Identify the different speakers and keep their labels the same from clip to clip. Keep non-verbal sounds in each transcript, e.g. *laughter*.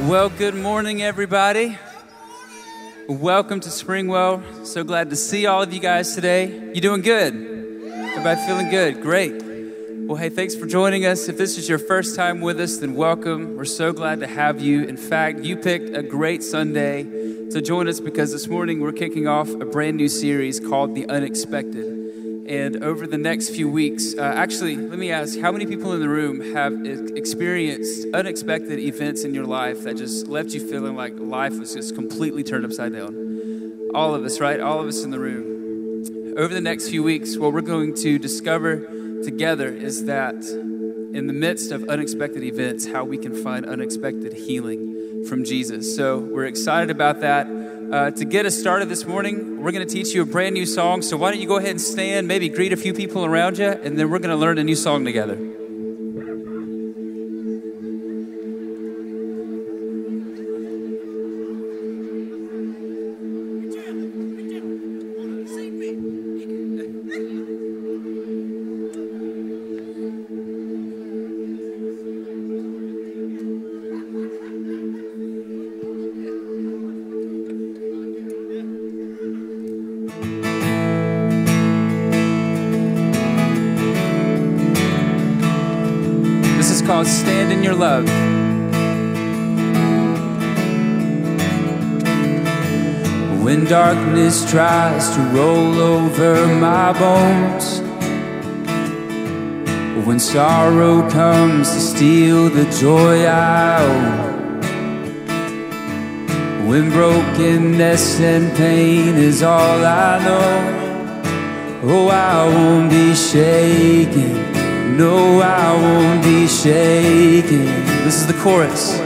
Speaker 1: Well, good morning, everybody. Welcome to Springwell. So glad to see all of you guys today. You doing good? Everybody feeling good? Great. Well, hey, thanks for joining us. If this is your first time with us, then welcome. We're so glad to have you. In fact, you picked a great Sunday to join us because this morning we're kicking off a brand new series called The Unexpected. And over the next few weeks, uh, actually, let me ask how many people in the room have experienced unexpected events in your life that just left you feeling like life was just completely turned upside down? All of us, right? All of us in the room. Over the next few weeks, what we're going to discover together is that in the midst of unexpected events, how we can find unexpected healing from Jesus. So we're excited about that. Uh, to get us started this morning, we're going to teach you a brand new song. So why don't you go ahead and stand, maybe greet a few people around you, and then we're going to learn a new song together. Darkness tries to roll over my bones, when sorrow comes to steal the joy I own, when brokenness and pain is all I know, oh, I won't be shaken. No, I won't be shaken. This is the chorus.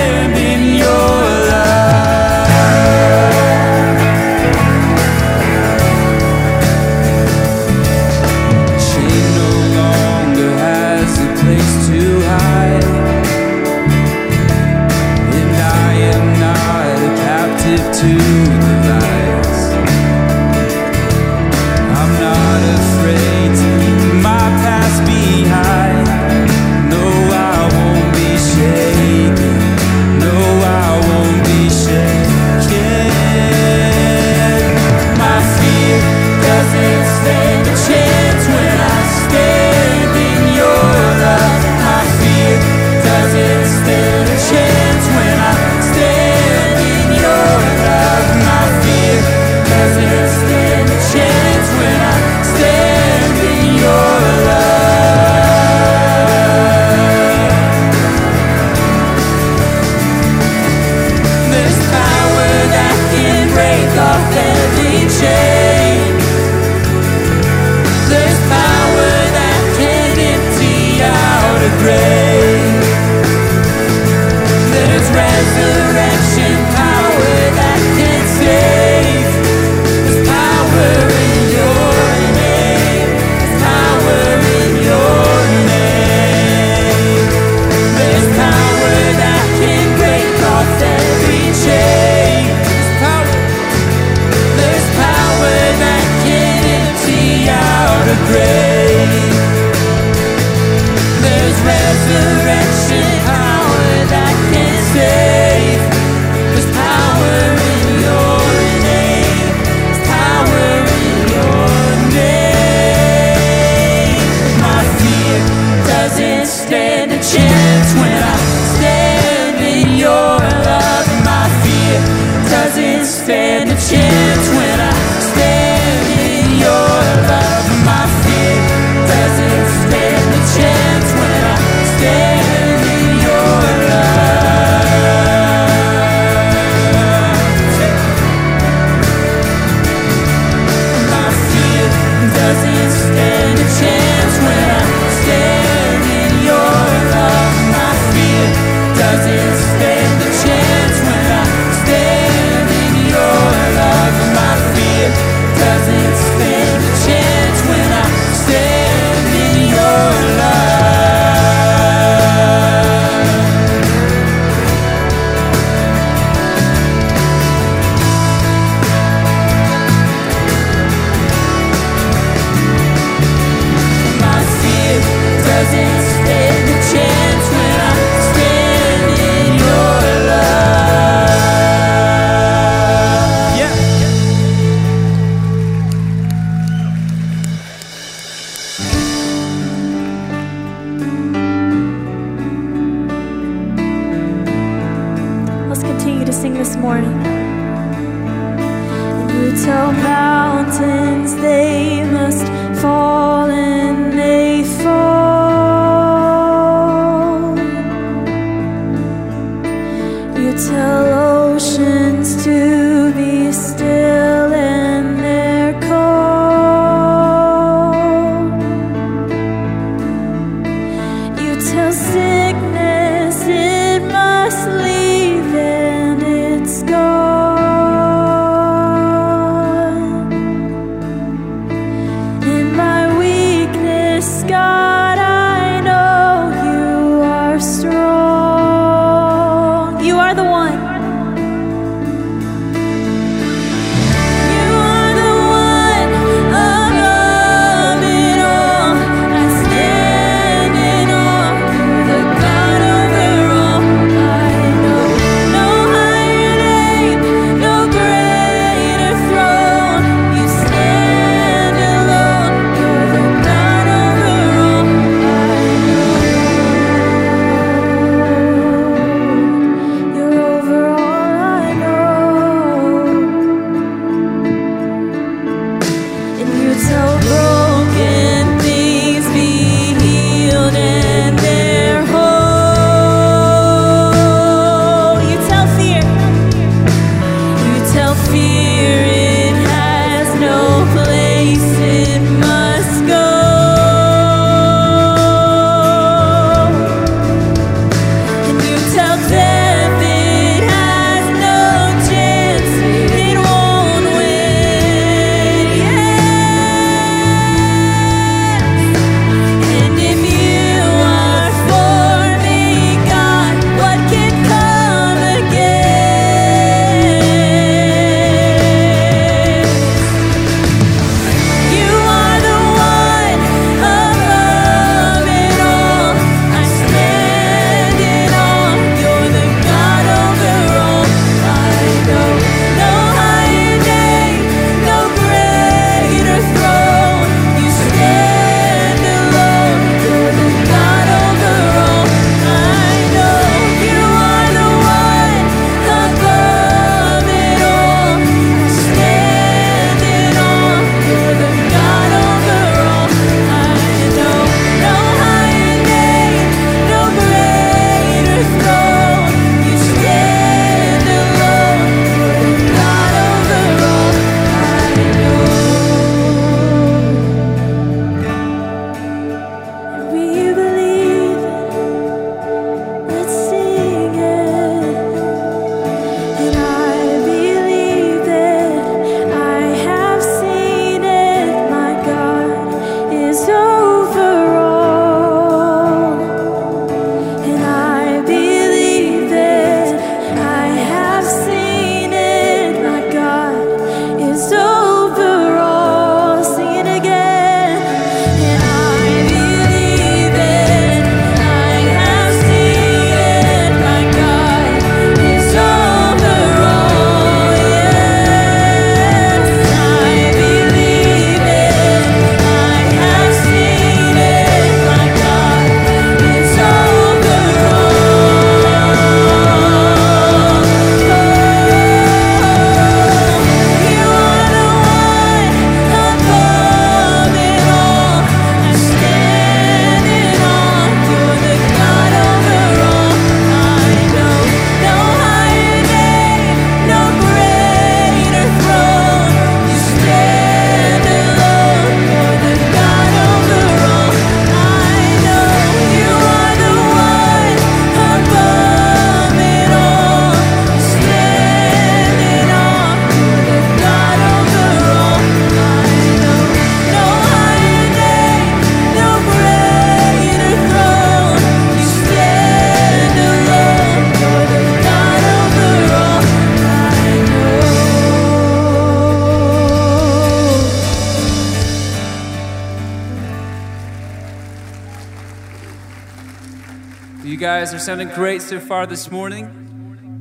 Speaker 2: are
Speaker 1: sounding great so far this morning.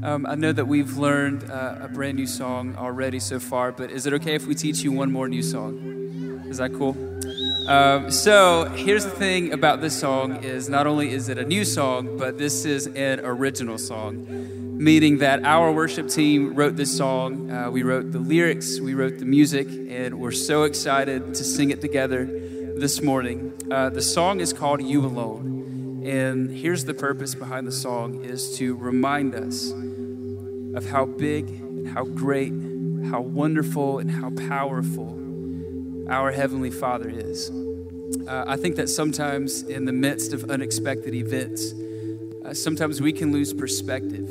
Speaker 1: Um, I know that we've learned uh, a brand new song already so far, but is it okay if we teach you one more new song? Is that cool? Um, so here's the thing about this song is not only is it a new song, but this is an original song, meaning that our worship team wrote this song. Uh, we wrote the lyrics, we wrote the music, and we're so excited to sing it together this morning. Uh, the song is called You Alone. And here's the purpose behind the song is to remind us of how big and how great, how wonderful and how powerful our Heavenly Father is. Uh, I think that sometimes in the midst of unexpected events, uh, sometimes we can lose perspective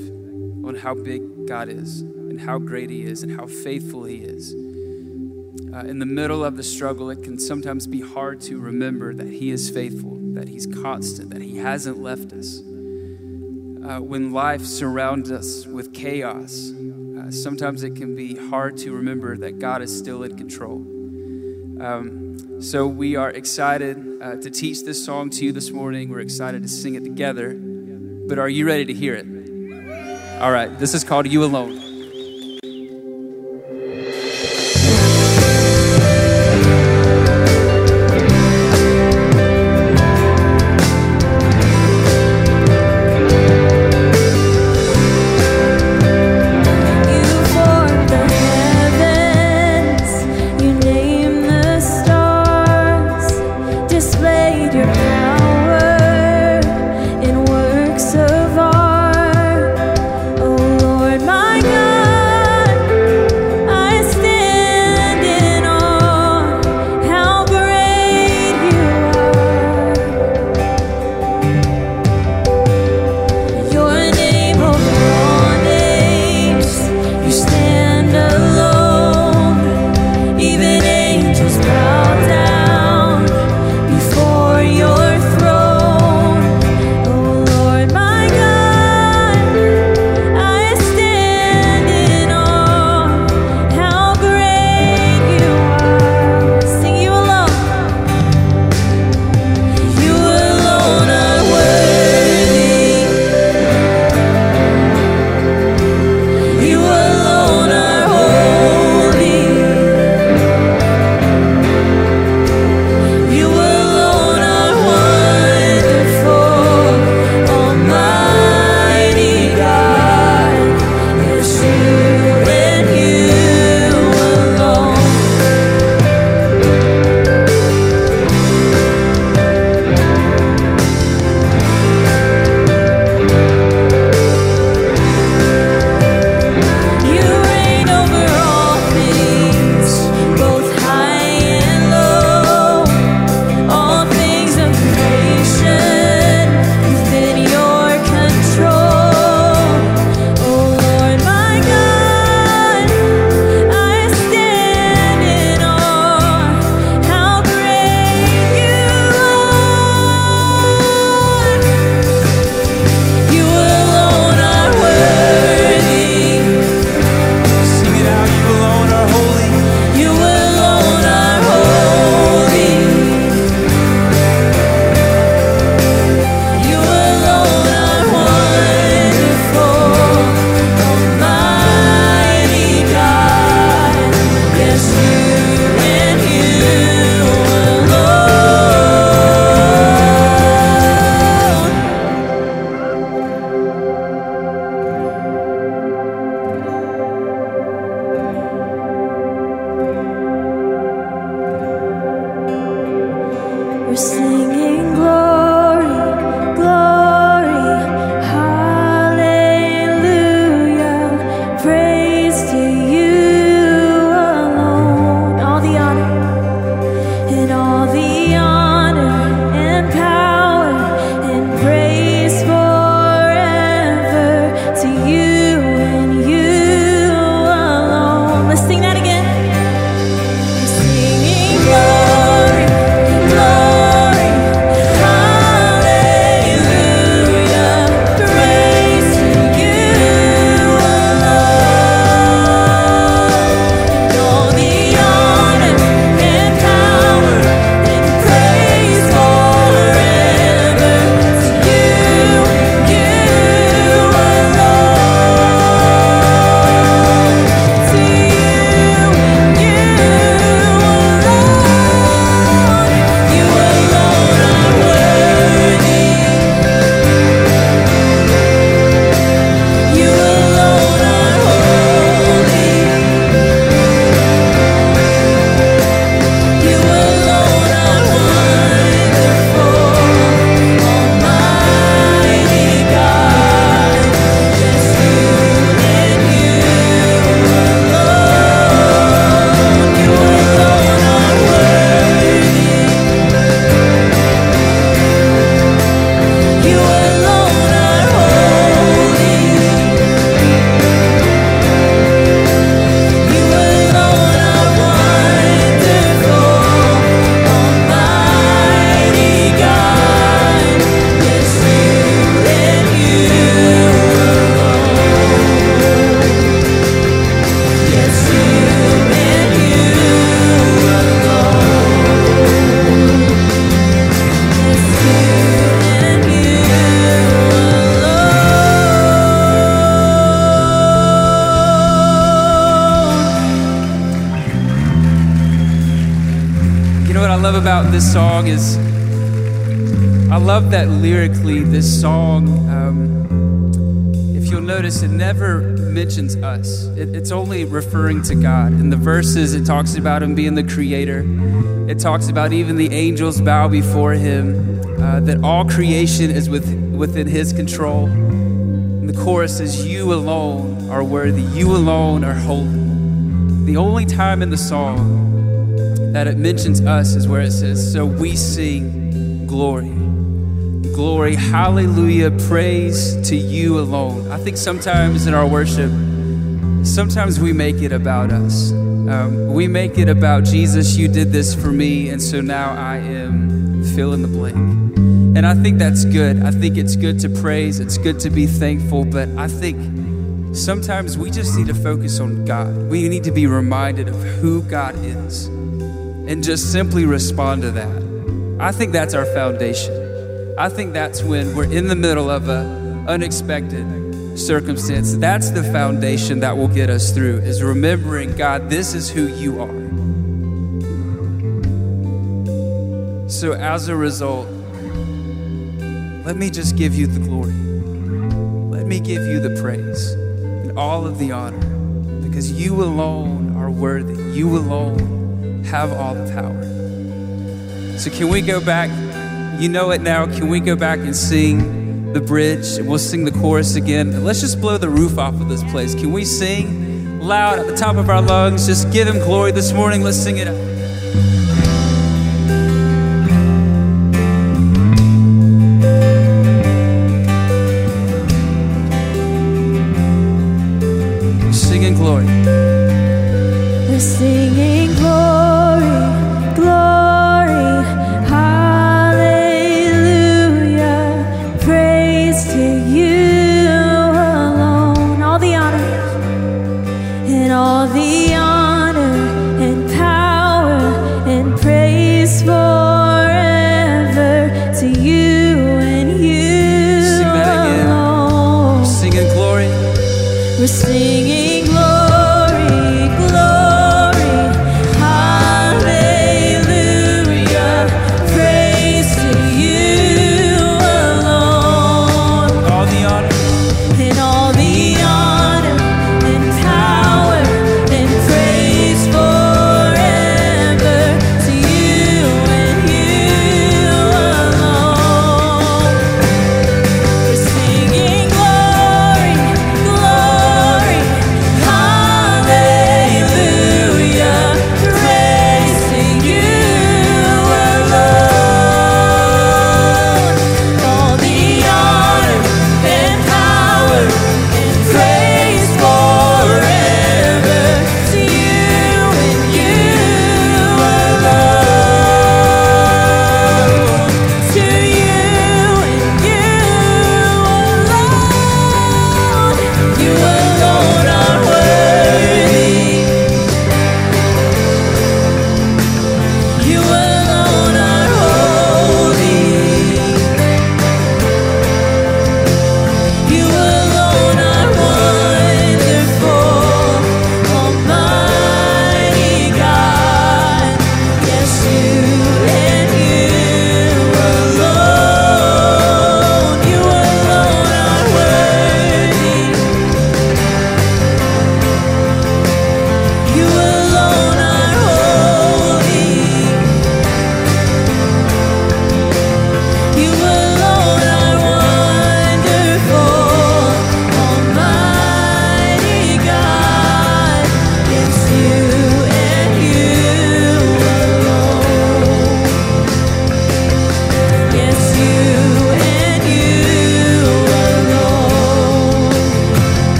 Speaker 1: on how big God is and how great He is and how faithful He is. Uh, in the middle of the struggle, it can sometimes be hard to remember that He is faithful, that He's constant, that He hasn't left us. Uh, when life surrounds us with chaos, uh, sometimes it can be hard to remember that God is still in control. Um, so we are excited uh, to teach this song to you this morning. We're excited to sing it together. But are you ready to hear it? All right, this is called You Alone.
Speaker 2: About this song is I love that lyrically, this song, um, if you'll notice, it never mentions us. It, it's only referring to God. In the verses, it talks about Him being the creator, it talks about even the angels bow before Him, uh, that all creation is with, within His control. And the chorus says, You alone are worthy, you alone are holy. The only time in the song that it mentions us is where it says, So we sing glory. Glory, hallelujah, praise to you alone. I think sometimes in our worship, sometimes we make it about us. Um, we make it about Jesus, you did this for me, and so now I am fill in the blank. And I think that's good. I think it's good to praise, it's good to be thankful, but I think sometimes we just need to focus on God. We need to be reminded of who God is and just simply respond to that. I think that's our foundation. I think that's when we're in the middle of a unexpected circumstance. That's the foundation that will get us through is remembering God, this is who you are. So as a result, let me just give you the glory. Let me give you the praise and all of the honor because you alone are worthy. You alone have all the power. So, can we go back? You know it now. Can we go back and sing the bridge? And we'll sing the chorus again. Let's just blow the roof off of this place. Can we sing loud at the top of our lungs? Just give Him glory this morning. Let's sing it out.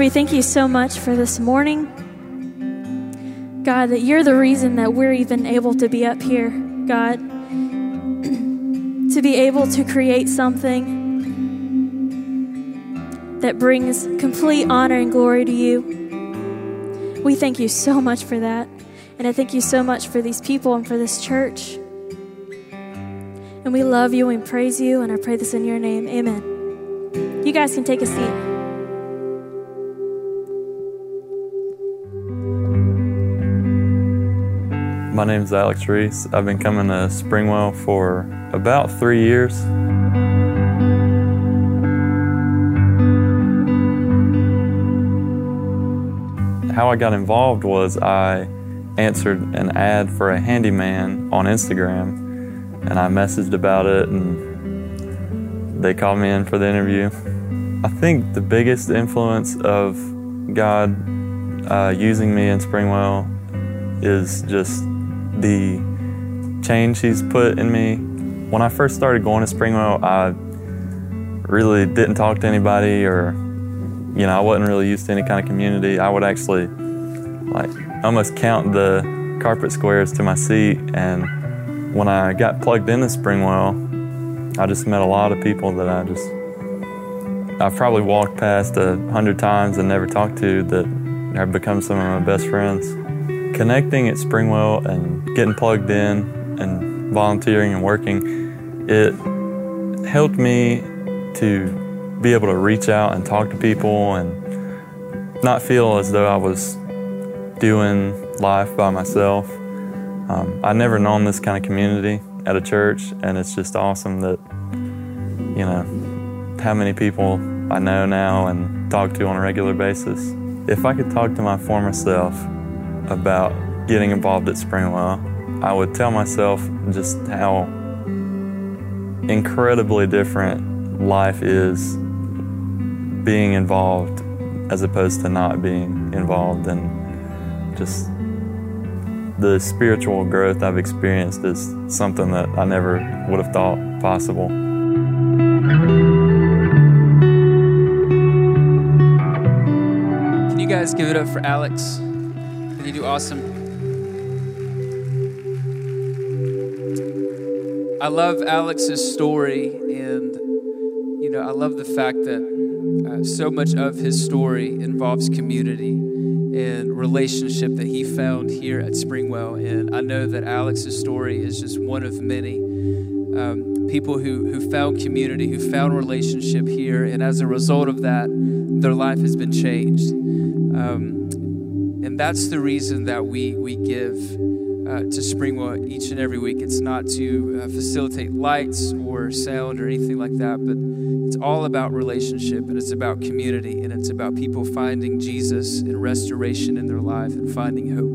Speaker 3: We thank you so much for this morning. God, that you're the reason that we're even able to be up here, God. *clears throat* to be able to create something that brings complete honor and glory to you. We thank you so much for that.
Speaker 2: And I thank you so much for these people and for this church. And we love you and praise you. And I pray this in your name. Amen. You guys can take a seat.
Speaker 4: My name is Alex Reese. I've been coming to Springwell for about three years. How I got involved was I answered an ad for a handyman on Instagram and I messaged about it and they called me in for the interview. I think the biggest influence of God uh, using me in Springwell is just the change He's put in me. When I first started going to Springwell, I really didn't talk to anybody or you know, I wasn't really used to any kind of community. I would actually like almost count the carpet squares to my seat and when I got plugged into Springwell, I just met a lot of people that I just I've probably walked past a hundred times and never talked to that have become some of my best friends. Connecting at Springwell and getting plugged in and volunteering and working, it helped me to be able to reach out and talk to people and not feel as though I was doing life by myself. Um, I'd never known this kind of community at a church, and it's just awesome that, you know, how many people I know now and talk to on a regular basis. If I could talk to my former self about getting involved at Springwell, I would tell myself just how incredibly different life is being involved as opposed to not being involved and just the spiritual growth I've experienced is something that I never would have thought possible.
Speaker 1: Can you guys give it up for Alex? You do awesome? I love Alex's story, and you know, I love the fact that uh, so much of his story involves community and relationship that he found here at Springwell. And I know that Alex's story is just one of many um, people who, who found community, who found relationship here. And as a result of that, their life has been changed. Um, that's the reason that we, we give uh, to Springwell each and every week. It's not to uh, facilitate lights or sound or anything like that, but it's all about relationship and it's about community and it's about people finding Jesus and restoration in their life and finding hope.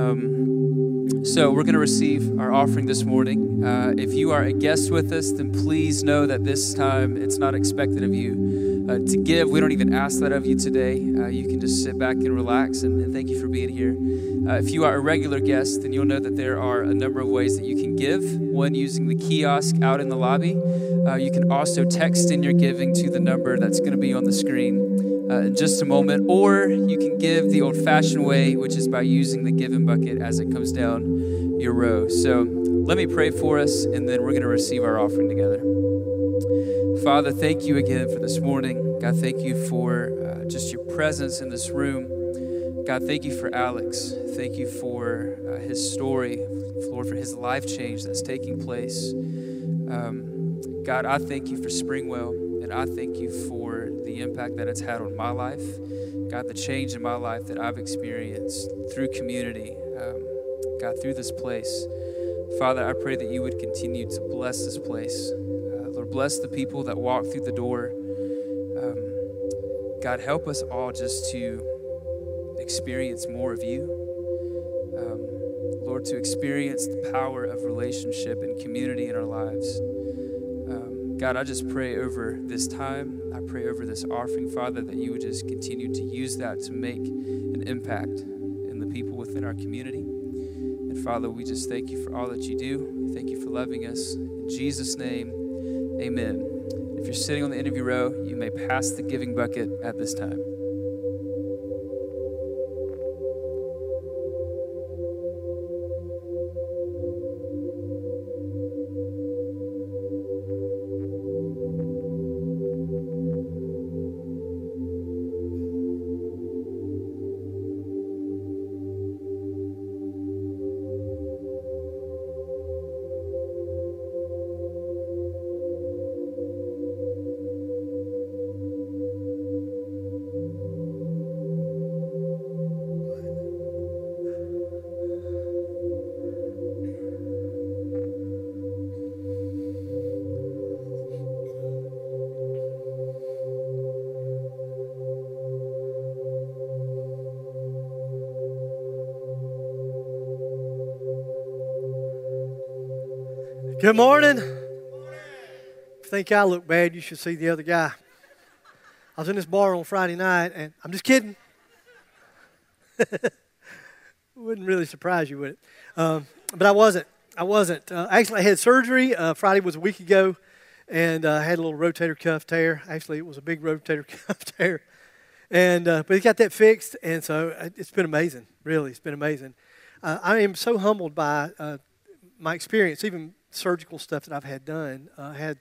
Speaker 1: Um, so, we're going to receive our offering this morning. Uh, if you are a guest with us, then please know that this time it's not expected of you uh, to give. We don't even ask that of you today. Uh, you can just sit back and relax, and, and thank you for being here. Uh, if you are a regular guest, then you'll know that there are a number of ways that you can give. One, using the kiosk out in the lobby. Uh, you can also text in your giving to the number that's going to be on the screen. Uh, in just a moment, or you can give the old fashioned way, which is by using the giving bucket as it comes down your row. So let me pray for us, and then we're going to receive our offering together. Father, thank you again for this morning. God, thank you for uh, just your presence in this room. God, thank you for Alex. Thank you for uh, his story, Lord, for his life change that's taking place. Um, God, I thank you for Springwell, and I thank you for the impact that it's had on my life. God, the change in my life that I've experienced through community, um, God, through this place. Father, I pray that you would continue to bless this place. Bless the people that walk through the door. Um, God, help us all just to experience more of you. Um, Lord, to experience the power of relationship and community in our lives. Um, God, I just pray over this time. I pray over this offering, Father, that you would just continue to use that to make an impact in the people within our community. And Father, we just thank you for all that you do. Thank you for loving us. In Jesus' name, amen. If you're sitting on the interview row, you may pass the giving bucket at this time.
Speaker 5: Good morning. If you think I look bad, you should see the other guy. I was in this bar on Friday night, and I'm just kidding. *laughs* Wouldn't really surprise you, would it? Um, but I wasn't. I wasn't. Uh, actually, I had surgery. Uh, Friday was a week ago, and uh, I had a little rotator cuff tear. Actually, it was a big rotator *laughs* cuff tear. And uh, but he got that fixed, and so uh, it's been amazing. Really, it's been amazing. Uh, I am so humbled by my experience, even surgical stuff that I've had done. Uh, I had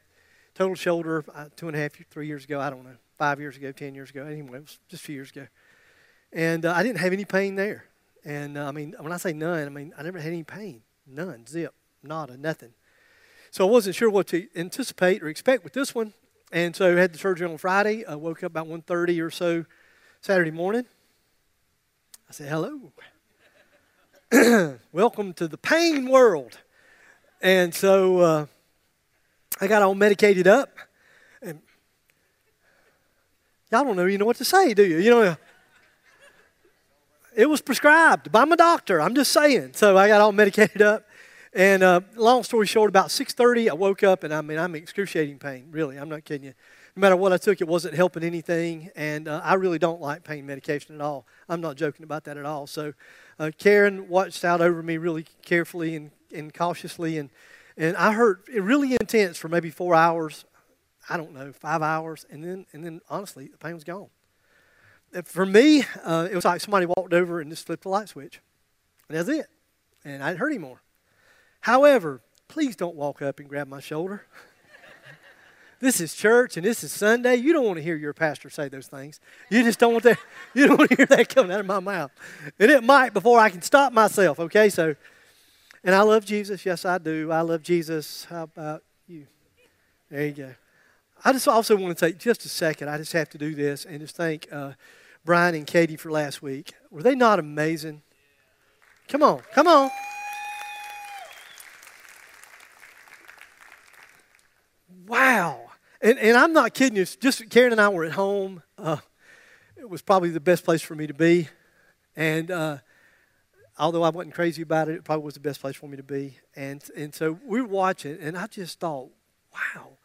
Speaker 5: total shoulder uh, two and a half, three years ago. I don't know, five years ago, ten years ago. Anyway, it was just a few years ago, and uh, I didn't have any pain there. And uh, I mean, when I say none, I mean I never had any pain. None, zip, nada, nothing. So I wasn't sure what to anticipate or expect with this one. And so I had the surgery on Friday. I woke up about 1.30 or so Saturday morning. I said, hello. *clears throat* Welcome to the pain world. And so uh, I got all medicated up. And y'all don't know you know what to say, do you? You know, it was prescribed by my doctor. I'm just saying. So I got all medicated up. And uh, long story short, about 6:30, I woke up, and I mean, I'm in excruciating pain. Really, I'm not kidding you. No matter what I took, it wasn't helping anything, and uh, I really don't like pain medication at all. I'm not joking about that at all. So, uh, Karen watched out over me really carefully and, and cautiously, and and I hurt it really intense for maybe four hours. I don't know, five hours, and then and then honestly, the pain was gone. For me, uh, it was like somebody walked over and just flipped the light switch, and that's it. And I didn't hurt anymore. However, please don't walk up and grab my shoulder. *laughs* this is church and this is Sunday. You don't want to hear your pastor say those things. You just don't want that. *laughs* You don't want to hear that coming out of my mouth. And it might before I can stop myself. Okay, so, and I love Jesus. Yes, I do. I love Jesus. How about you? There you go. I just also want to take just a second. I just have to do this and just thank uh, Brian and Katie for last week. Were they not amazing? Come on, come on. Wow. And, and I'm not kidding you. Just Karen and I were at home. Uh, it was probably the best place for me to be. And uh, although I wasn't crazy about it, it probably was the best place for me to be. And, and so we were watching, and I just thought, wow.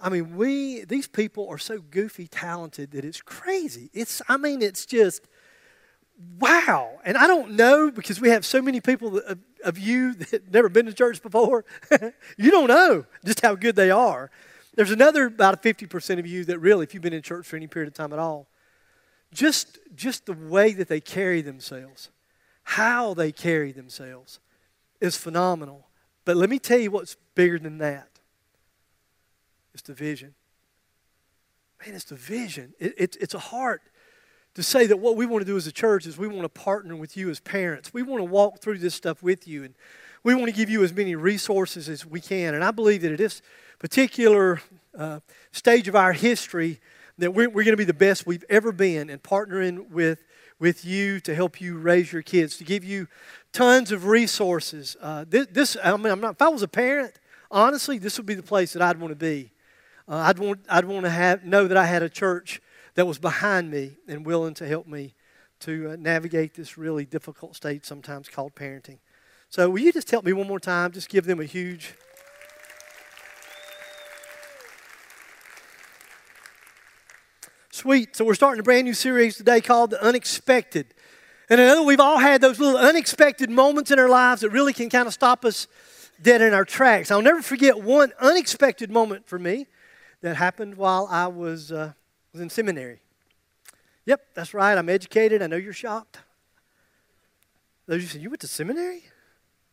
Speaker 5: I mean, we, these people are so goofy talented that it's crazy. It's, I mean, it's just, wow. And I don't know because we have so many people that, of, of you *laughs* that never been to church before. *laughs* you don't know just how good they are. There's another about 50% of you that really, if you've been in church for any period of time at all, just, just the way that they carry themselves, how they carry themselves is phenomenal. But let me tell you what's bigger than that. It's the vision. Man, it's the vision. It, it, it's a heart to say that what we want to do as a church is we want to partner with you as parents. We want to walk through this stuff with you, and we want to give you as many resources as we can. And I believe that at this particular uh, stage of our history, that we're, we're going to be the best we've ever been in partnering with, with you to help you raise your kids, to give you tons of resources. Uh, this, this, I mean, I'm not, if I was a parent, honestly, this would be the place that I'd want to be. Uh, I'd want, I'd want to have, know that I had a church that was behind me and willing to help me to uh, navigate this really difficult stage sometimes called parenting. So, will you just help me one more time? Just give them a huge. Sweet. So, we're starting a brand new series today called The Unexpected. And I know we've all had those little unexpected moments in our lives that really can kind of stop us dead in our tracks. I'll never forget one unexpected moment for me that happened while I was, uh, was in seminary. Yep, that's right. I'm educated. I know you're shocked. Those you said, You went to seminary?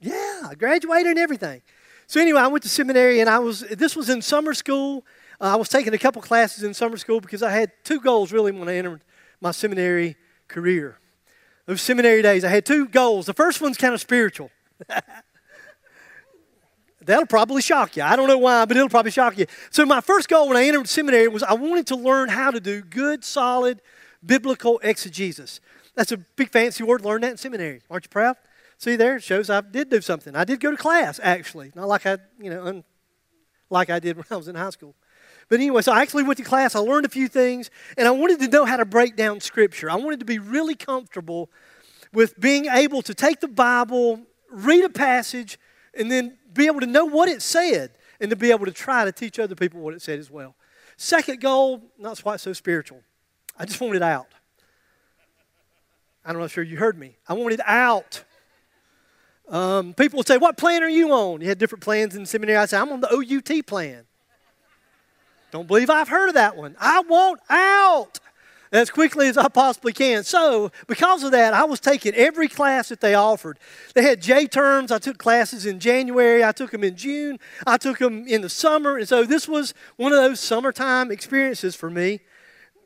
Speaker 5: Yeah, I graduated and everything. So, anyway, I went to seminary and I was, this was in summer school. Uh, I was taking a couple classes in summer school because I had two goals really when I entered my seminary career. Those seminary days, I had two goals. The first one's kind of spiritual. *laughs* That'll probably shock you. I don't know why, but it'll probably shock you. So, my first goal when I entered seminary was I wanted to learn how to do good, solid, biblical exegesis. That's a big fancy word. Learn that in seminary. Aren't you proud? See there, it shows I did do something. I did go to class, actually. Not like I, you know, un, like I did when I was in high school. But anyway, so I actually went to class. I learned a few things, and I wanted to know how to break down Scripture. I wanted to be really comfortable with being able to take the Bible, read a passage, and then be able to know what it said and to be able to try to teach other people what it said as well. Second goal, not quite so spiritual. I just wanted out. I'm not sure if you heard me. I wanted out. Um, people would say, What plan are you on? You had different plans in seminary. I said, I'm on the OUT plan. Don't believe I've heard of that one. I want out as quickly as I possibly can. So, because of that, I was taking every class that they offered. They had J terms. I took classes in January, I took them in June, I took them in the summer. And so, this was one of those summertime experiences for me.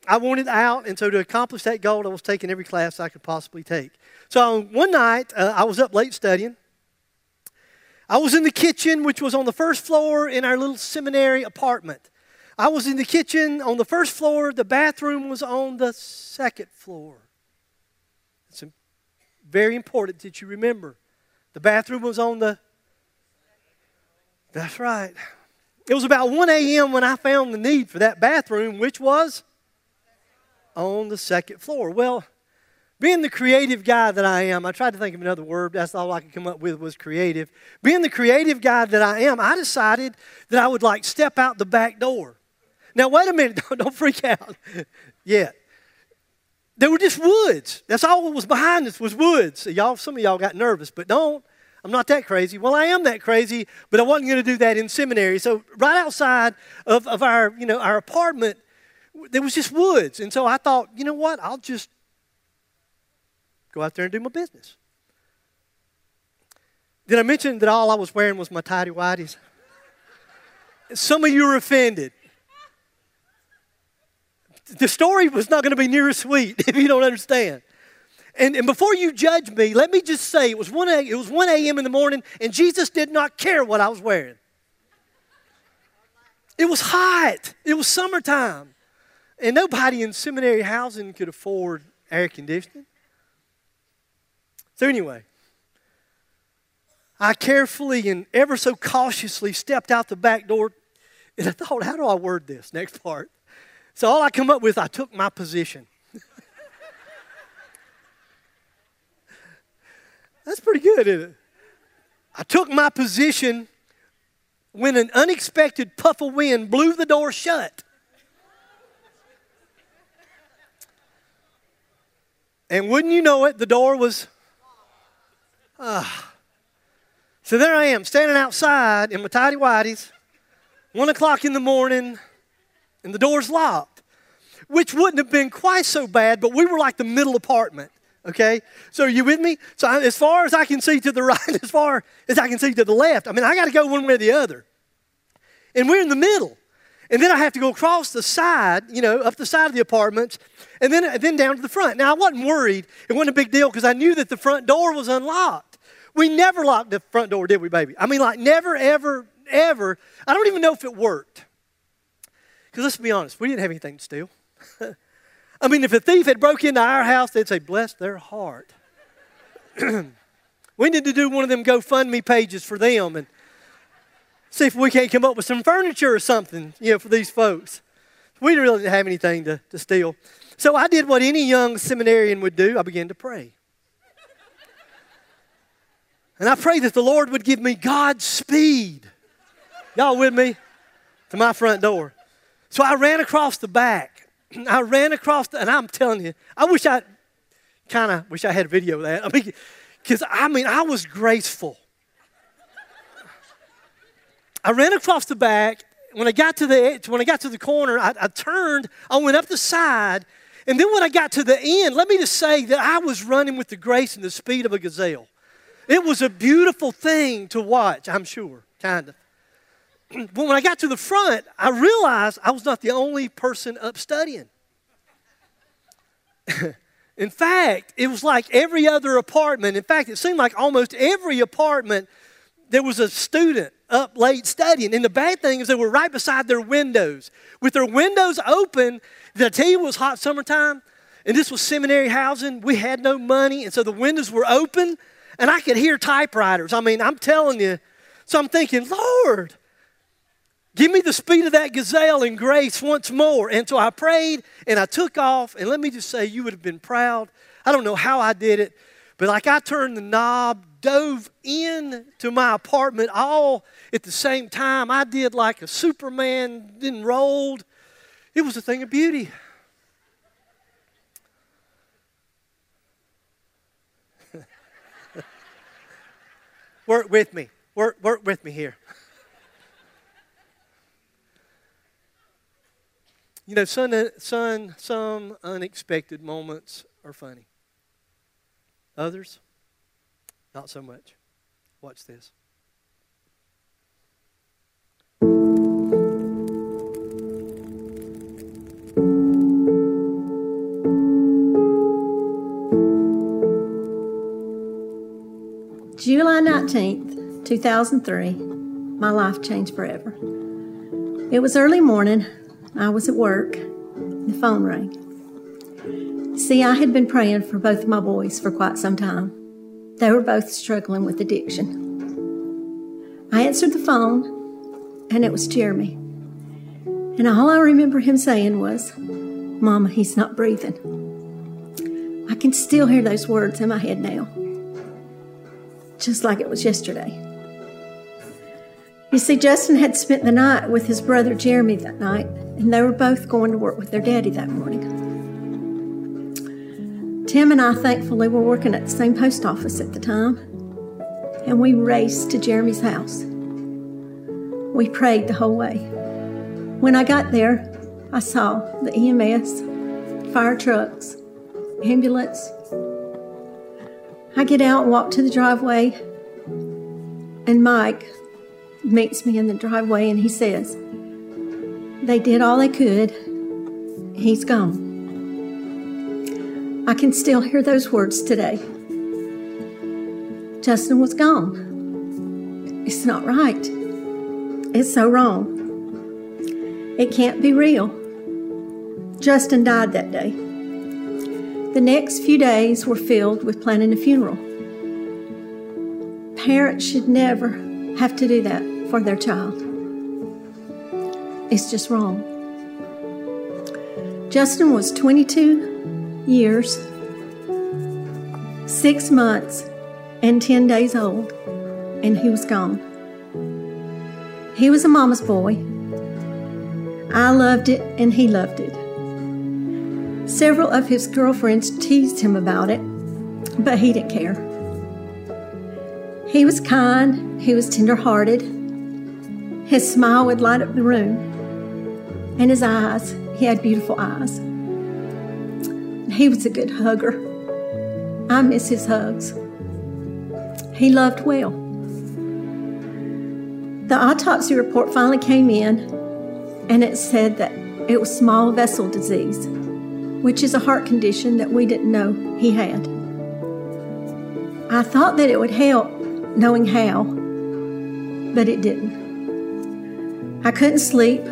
Speaker 5: I wanted out, and so to accomplish that goal, I was taking every class I could possibly take. So, one night, uh, I was up late studying. I was in the kitchen, which was on the first floor in our little seminary apartment. I was in the kitchen on the first floor, the bathroom was on the second floor. It's very important that you remember. The bathroom was on the. That's right. It was about 1 a.m. when I found the need for that bathroom, which was on the second floor. Well, being the creative guy that I am, I tried to think of another word. That's all I could come up with was creative. Being the creative guy that I am, I decided that I would like step out the back door. Now, wait a minute. *laughs* Don't, don't freak out *laughs* yet. There were just woods. That's all that was behind us was woods. So y'all, some of y'all got nervous, but don't. I'm not that crazy. Well, I am that crazy, but I wasn't going to do that in seminary. So right outside of, of our, you know, our apartment, there was just woods. And so I thought, you know what? I'll just go out there and do my business. Did I mention that all I was wearing was my tidy whities? *laughs* Some of you are offended the story was not going to be near as sweet *laughs* if you don't understand. And, and before you judge me, let me just say it was 1 a, it was 1 a.m. in the morning, and Jesus did not care what I was wearing. It was hot. It was summertime. And nobody in seminary housing could afford air conditioning. So, anyway, I carefully and ever so cautiously stepped out the back door, and I thought, how do I word this next part? So all I come up with, I took my position. That's pretty good, isn't it? I took my position when an unexpected puff of wind blew the door shut. And wouldn't you know it, the door was. Ah. So there I am, standing outside in my tidy whities, one o'clock in the morning, and the door's locked, which wouldn't have been quite so bad, but we were like the middle apartment. Okay, so are you with me? So I, as far as I can see to the *laughs* right, as far as I can see to the left, I mean, I got to go one way or the other, and we're in the middle. And then I have to go across the side, you know, up the side of the apartments, and then, and then down to the front. Now, I wasn't worried. It wasn't a big deal because I knew that the front door was unlocked. We never locked the front door, did we, baby? I mean, like, never, ever, ever. I don't even know if it worked. Because let's be honest, we didn't have anything to steal. *laughs* I mean, if a thief had broke into our house, they'd say, bless their heart. *clears throat* we need to do one of them GoFundMe pages for them and see if we can't come up with some furniture or something, you know, for these folks. We really didn't really have anything to, to steal. So I did what any young seminarian would do. I began to pray. And I prayed that the Lord would give me God's speed. Y'all with me? To my front door. So I ran across the back. *clears throat* I ran across, the, and I'm telling you, I wish I kind of wish I had a video of that. *laughs* I mean, because I mean, I was graceful. I ran across the back. When I got to the when I got to the corner, I, I turned. I went up the side, and then when I got to the end, let me just say that I was running with the grace and the speed of a gazelle. It was a beautiful thing to watch. I'm sure, kind of. But *clears throat* when I got to the front, I realized I was not the only person up studying. *laughs* in fact, it was like every other apartment. In fact, it seemed like almost every apartment there was a student up late studying. And the bad thing is they were right beside their windows. With their windows open, I tell you it was hot summertime? And this was seminary housing. We had no money. And so the windows were open and I could hear typewriters. I mean, I'm telling you. So I'm thinking, Lord, Give me the speed of that gazelle in grace once more. And so I prayed and I took off. And let me just say, you would have been proud. I don't know how I did it, But like I turned the knob, dove in to my apartment all at the same time. I did like a Superman, then rolled. It was a thing of beauty. *laughs* work with me. Work, work with me here. You know, some, some, some unexpected moments are funny. Others, not so much. Watch this.
Speaker 6: July 19th, 2003, my life changed forever. It was early morning. I was at work. The phone rang. See, I had been praying for both of my boys for quite some time. They were both struggling with addiction. I answered the phone, and it was Jeremy. And all I remember him saying was, Mama, he's not breathing. I can still hear those words in my head now just like it was yesterday. You see, Justin had spent the night with his brother Jeremy that night, and they were both going to work with their daddy that morning. Tim and I thankfully were working at the same post office at the time, and we raced to Jeremy's house. We prayed the whole way. When I got there, I saw the EMS, fire trucks, ambulance, I get out and walk to the driveway, and Mike meets me in the driveway and he says, They did all they could. He's gone. I can still hear those words today. Justin was gone. It's not right. It's so wrong. It can't be real. Justin died that day. The next few days were filled with planning a funeral. Parents should never have to do that for their child. It's just wrong. Justin was 22 years, 6 months, and 10 days old, and he was gone. He was a mama's boy. I loved it, and he loved it. Several of his girlfriends teased him about it, but he didn't care. He was kind, he was tender-hearted. His smile would light up the room, and his eyes, he had beautiful eyes. He was a good hugger. I miss his hugs. He loved well. The autopsy report finally came in, and it said that it was small vessel disease which is a heart condition that we didn't know he had. I thought that it would help knowing how, but it didn't. I couldn't sleep.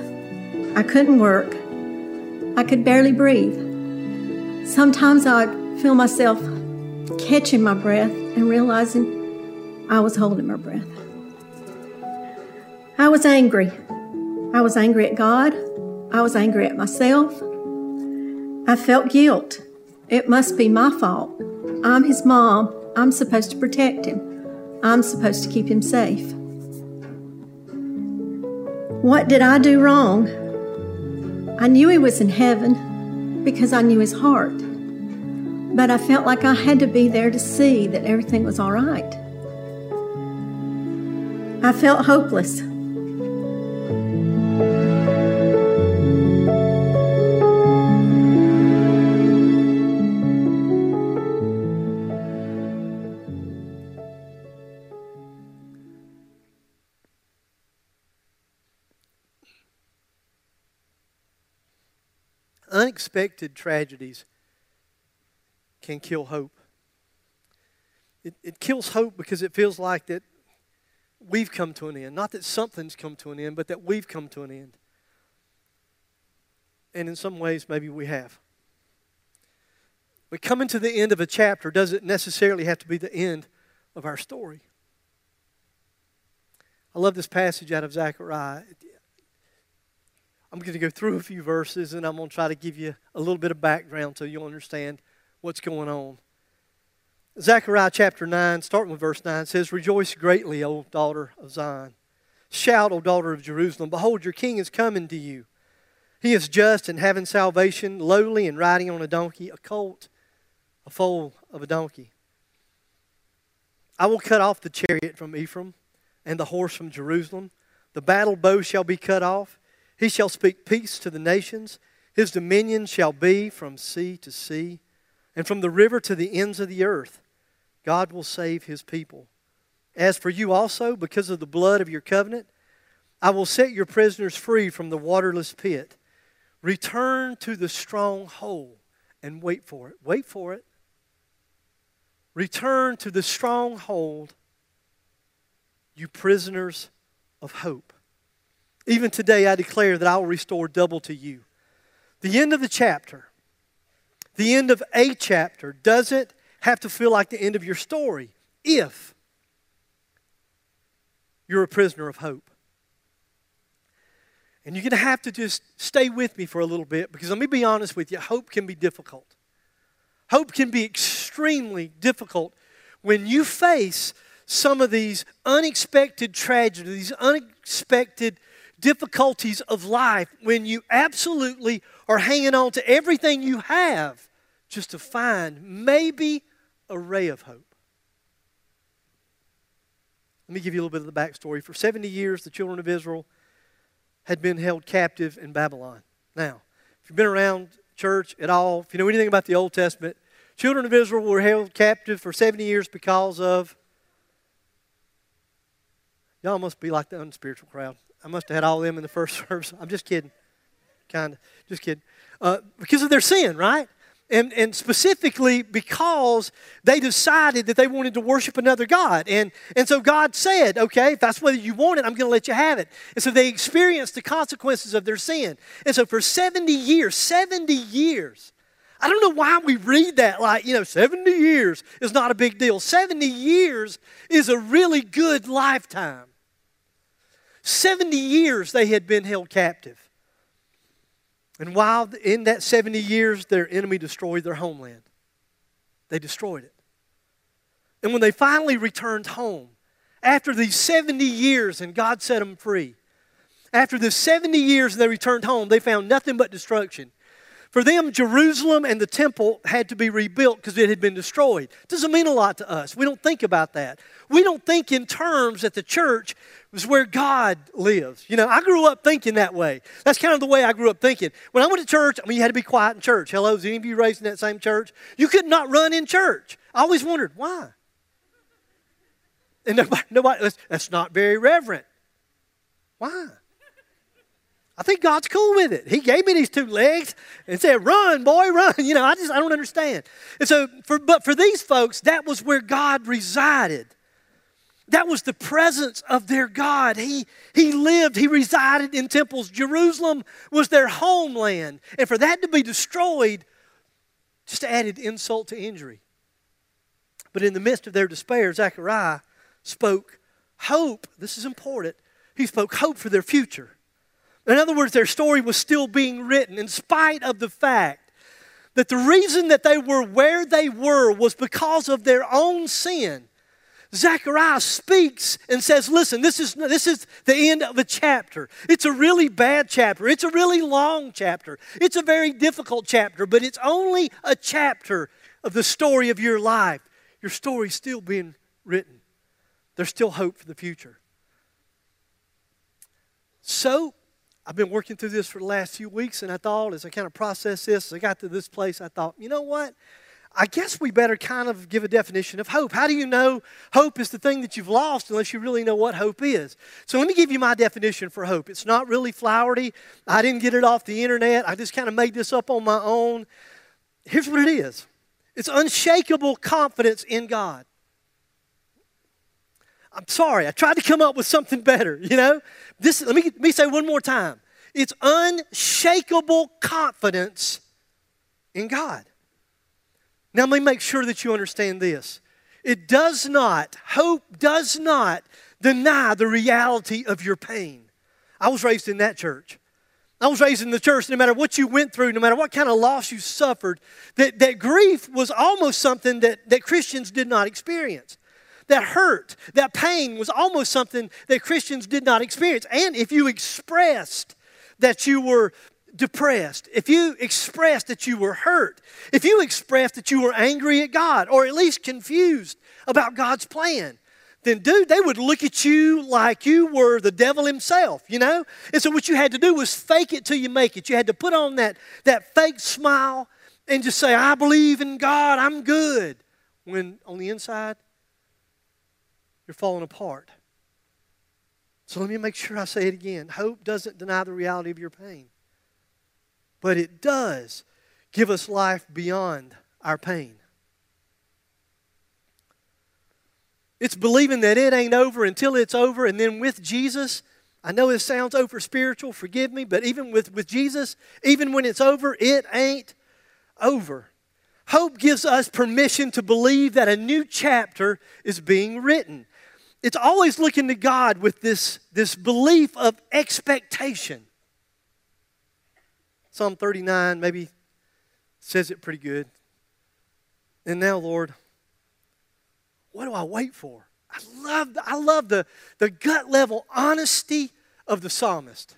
Speaker 6: I couldn't work. I could barely breathe. Sometimes I'd feel myself catching my breath and realizing I was holding my breath. I was angry. I was angry at God. I was angry at myself. I felt guilt. It must be my fault. I'm his mom. I'm supposed to protect him. I'm supposed to keep him safe. What did I do wrong? I knew he was in heaven because I knew his heart. But I felt like I had to be there to see that everything was all right. I felt hopeless.
Speaker 5: Unexpected tragedies can kill hope. It, it kills hope because it feels like that we've come to an end. Not that something's come to an end, but that we've come to an end. And in some ways, maybe we have. But coming to the end of a chapter doesn't necessarily have to be the end of our story. I love this passage out of Zechariah. I'm going to go through a few verses and I'm going to try to give you a little bit of background so you'll understand what's going on. Zechariah chapter 9, starting with verse 9, says, Rejoice greatly, O daughter of Zion. Shout, O daughter of Jerusalem. Behold, your king is coming to you. He is just and having salvation, lowly and riding on a donkey, a colt, a foal of a donkey. I will cut off the chariot from Ephraim and the horse from Jerusalem. The battle bow shall be cut off. He shall speak peace to the nations. His dominion shall be from sea to sea and from the river to the ends of the earth. God will save his people. As for you also, because of the blood of your covenant, I will set your prisoners free from the waterless pit. Return to the stronghold and wait for it. Wait for it. Return to the stronghold, you prisoners of hope. Even today, I declare that I will restore double to you. The end of the chapter, the end of a chapter, doesn't have to feel like the end of your story if you're a prisoner of hope. And you're going to have to just stay with me for a little bit because let me be honest with you hope can be difficult. Hope can be extremely difficult when you face some of these unexpected tragedies, these unexpected difficulties of life, when you absolutely are hanging on to everything you have just to find maybe a ray of hope. Let me give you a little bit of the backstory. For 70 years, the children of Israel had been held captive in Babylon. Now, if you've been around church at all, if you know anything about the Old Testament, children of Israel were held captive for 70 years because of. Y'all must be like the unspiritual crowd. I must have had all of them in the first *laughs* service. I'm just kidding. Kind of. Just kidding. Uh, because of their sin, right? And, and specifically because they decided that they wanted to worship another God. And, and so God said, okay, if that's what you want it, I'm going to let you have it. And so they experienced the consequences of their sin. And so for 70 years, 70 years, I don't know why we read that like, you know, 70 years is not a big deal. 70 years is a really good lifetime. 70 years they had been held captive. And while in that 70 years, their enemy destroyed their homeland, they destroyed it. And when they finally returned home, after these 70 years and God set them free, after the 70 years they returned home, they found nothing but destruction. For them, Jerusalem and the temple had to be rebuilt because it had been destroyed. Doesn't mean a lot to us. We don't think about that. We don't think in terms that the church was where God lives. You know, I grew up thinking that way. That's kind of the way I grew up thinking. When I went to church, I mean, you had to be quiet in church. Hello, is any of you raised in that same church? You could not run in church. I always wondered why. And nobody, nobody that's, that's not very reverent. Why? I think God's cool with it. He gave me these two legs and said, "Run, boy, run." *laughs* You know, I just I don't understand. And so, for but for these folks, that was where God resided. That was the presence of their God. He, he lived, he resided in temples. Jerusalem was their homeland. And for that to be destroyed just added insult to injury. But in the midst of their despair, Zechariah spoke hope. This is important. He spoke hope for their future. In other words, their story was still being written in spite of the fact that the reason that they were where they were was because of their own sin. Zechariah speaks and says, Listen, this is, this is the end of a chapter. It's a really bad chapter. It's a really long chapter. It's a very difficult chapter, but it's only a chapter of the story of your life. Your story's still being written, there's still hope for the future. So, I've been working through this for the last few weeks, and I thought as I kind of processed this, as I got to this place, I thought, you know what? I guess we better kind of give a definition of hope. How do you know hope is the thing that you've lost unless you really know what hope is? So let me give you my definition for hope. It's not really flowery. I didn't get it off the internet. I just kind of made this up on my own. Here's what it is it's unshakable confidence in God. I'm sorry, I tried to come up with something better, you know? This let me, let me say one more time. It's unshakable confidence in God. Now, let me make sure that you understand this. It does not, hope does not deny the reality of your pain. I was raised in that church. I was raised in the church, no matter what you went through, no matter what kind of loss you suffered, that, that grief was almost something that, that Christians did not experience. That hurt, that pain was almost something that Christians did not experience. And if you expressed that you were depressed, if you expressed that you were hurt, if you expressed that you were angry at God, or at least confused about God's plan, then dude, they would look at you like you were the devil himself, you know? And so what you had to do was fake it till you make it. You had to put on that, that fake smile and just say, I believe in God, I'm good. When on the inside, you're falling apart. So let me make sure I say it again. Hope doesn't deny the reality of your pain, but it does give us life beyond our pain. It's believing that it ain't over until it's over, and then with Jesus, I know this sounds over spiritual, forgive me, but even with, with Jesus, even when it's over, it ain't over. Hope gives us permission to believe that a new chapter is being written. It's always looking to God with this, this belief of expectation. Psalm 39 maybe says it pretty good. And now, Lord, what do I wait for? I love, I love the, the gut level honesty of the psalmist.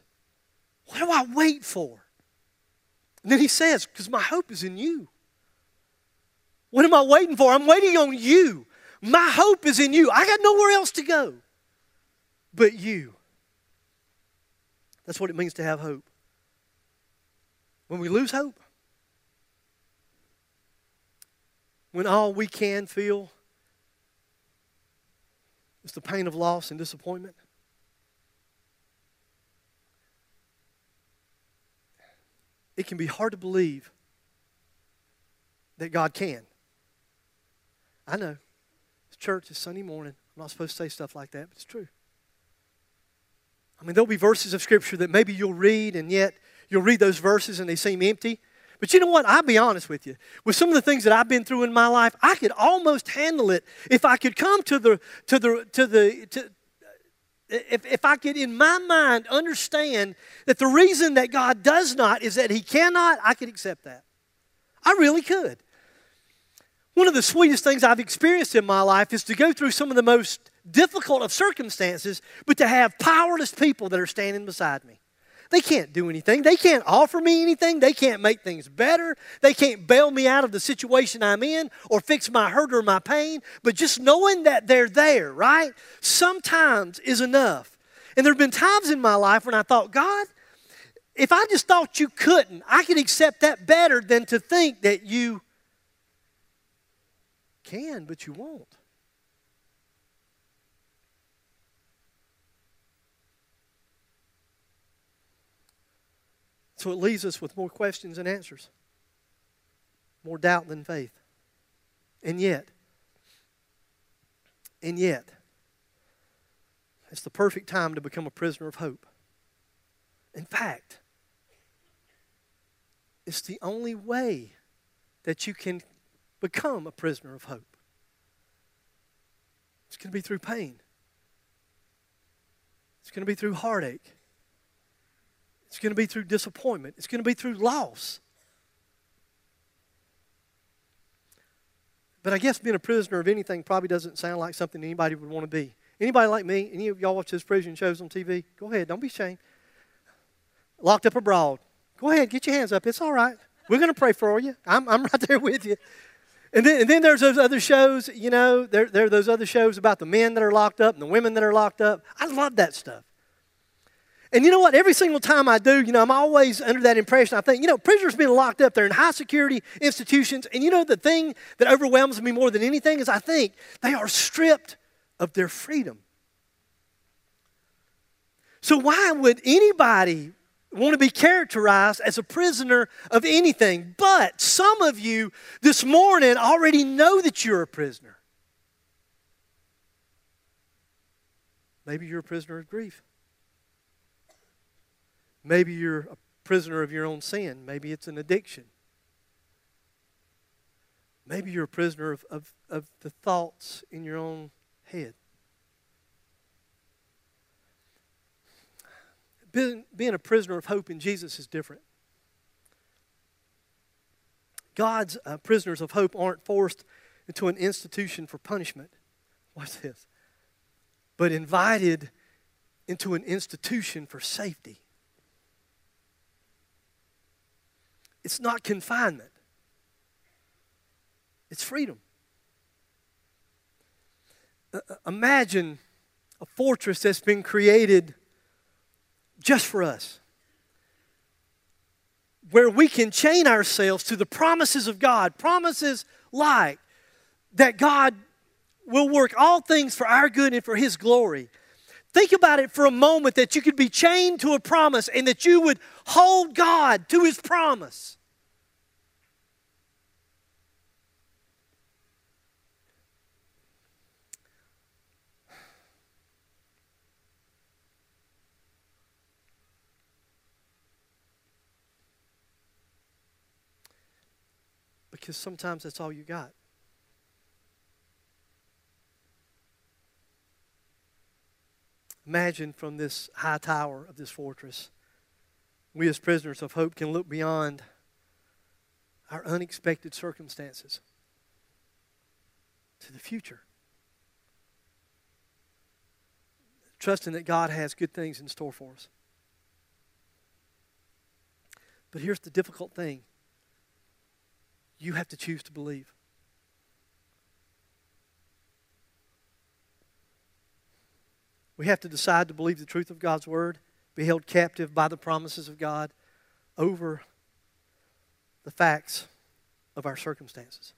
Speaker 5: What do I wait for? And then he says, because my hope is in you. What am I waiting for? I'm waiting on you. My hope is in you. I got nowhere else to go but you. That's what it means to have hope. When we lose hope, when all we can feel is the pain of loss and disappointment, it can be hard to believe that God can. I know. Church, it's Sunday morning. I'm not supposed to say stuff like that, but it's true. I mean, there'll be verses of Scripture that maybe you'll read, and yet you'll read those verses and they seem empty. But you know what? I'll be honest with you. With some of the things that I've been through in my life, I could almost handle it if I could come to the to the to the to, if, if I could, in my mind, understand that the reason that God does not is that He cannot, I could accept that. I really could. One of the sweetest things I've experienced in my life is to go through some of the most difficult of circumstances, but to have powerless people that are standing beside me. They can't do anything. They can't offer me anything. They can't make things better. They can't bail me out of the situation I'm in or fix my hurt or my pain. But just knowing that they're there, right, sometimes is enough. And there have been times in my life when I thought, God, if I just thought you couldn't, I could accept that better than to think that you can, but you won't. So it leaves us with more questions than answers, more doubt than faith. And yet, and yet, it's the perfect time to become a prisoner of hope. In fact, it's the only way that you can become a prisoner of hope. It's going to be through pain. It's going to be through heartache. It's going to be through disappointment. It's going to be through loss. But I guess being a prisoner of anything probably doesn't sound like something anybody would want to be. Anybody like me? Any of y'all watch those prison shows on TV? Go ahead. Don't be ashamed. Locked up abroad. Go ahead. Get your hands up. It's all right. We're going to pray for you. I'm, I'm *laughs* right there with you. And then, and then there's those other shows, you know, there, there are those other shows about the men that are locked up and the women that are locked up. I love that stuff. And you know what? Every single time I do, you know, I'm always under that impression. I think, you know, prisoners being locked up, they're in high security institutions. And you know, the thing that overwhelms me more than anything is I think they are stripped of their freedom. So, why would anybody want to be characterized as a prisoner of anything? But some of you this morning already know that you're a prisoner. Maybe you're a prisoner of grief. Maybe you're a prisoner of your own sin. Maybe it's an addiction. Maybe you're a prisoner of, of, of the thoughts in your own head. Being, being a prisoner of hope in Jesus is different. God's uh, prisoners of hope aren't forced into an institution for punishment. Watch this. But invited into an institution for safety. It's not confinement, it's freedom. Uh, uh, imagine a fortress that's been created just for us, where we can chain ourselves to the promises of God, promises like that God will work all things for our good and for His glory. Think about it for a moment that you could be chained to a promise and that you would hold God to His promise. Because sometimes that's all you got. Imagine from this high tower of this fortress, we as prisoners of hope can look beyond our unexpected circumstances to the future. Trusting that God has good things in store for us. But here's the difficult thing you have to choose to believe. We have to decide to believe the truth of God's word, be held captive by the promises of God over the facts of our circumstances.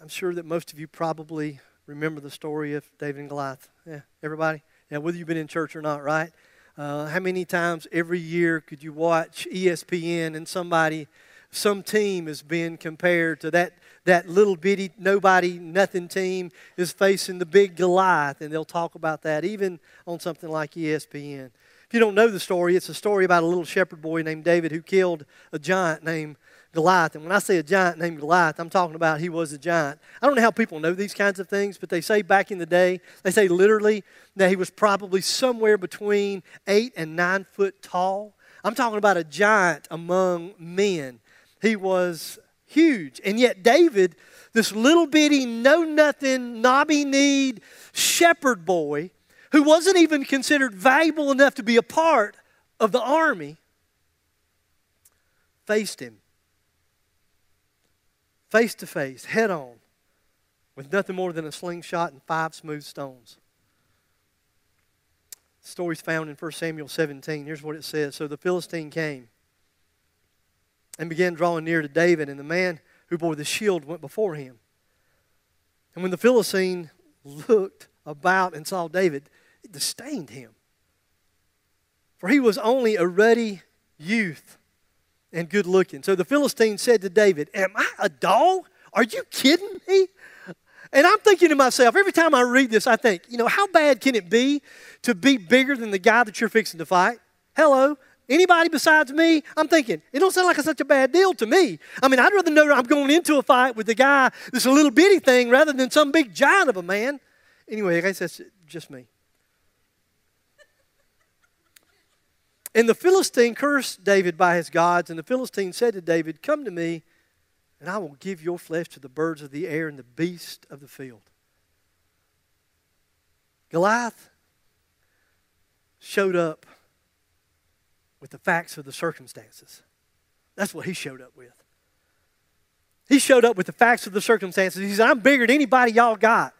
Speaker 5: I'm sure that most of you probably remember the story of David and Goliath. Yeah, everybody? Yeah, whether you've been in church or not, right? Uh, how many times every year could you watch ESPN and somebody, some team is being compared to that, that little bitty, nobody, nothing team is facing the big Goliath, and they'll talk about that even on something like ESPN. If you don't know the story, it's a story about a little shepherd boy named David who killed a giant named Goliath. And when I say a giant named Goliath, I'm talking about he was a giant. I don't know how people know these kinds of things, but they say back in the day, they say literally that he was probably somewhere between eight and nine foot tall. I'm talking about a giant among men. He was huge. And yet, David, this little bitty, know nothing, knobby kneed shepherd boy, who wasn't even considered valuable enough to be a part of the army, faced him face to face, head on, with nothing more than a slingshot and five smooth stones. The story's found in 1 Samuel 17. Here's what it says. So the Philistine came and began drawing near to David, and the man who bore the shield went before him. And when the Philistine looked about and saw David, it disdained him. For he was only a ruddy youth and good looking. So the Philistine said to David, Am I a dog? Are you kidding me? And I'm thinking to myself, every time I read this, I think, you know, how bad can it be to be bigger than the guy that you're fixing to fight? Hello? Anybody besides me? I'm thinking, it don't sound like such a bad deal to me. I mean, I'd rather know I'm going into a fight with the guy that's a little bitty thing rather than some big giant of a man. Anyway, I guess that's just me. And the Philistine cursed David by his gods, and the Philistine said to David, Come to me, and I will give your flesh to the birds of the air and the beasts of the field. Goliath showed up with the facts of the circumstances. That's what he showed up with. He showed up with the facts of the circumstances. He said, I'm bigger than anybody y'all got.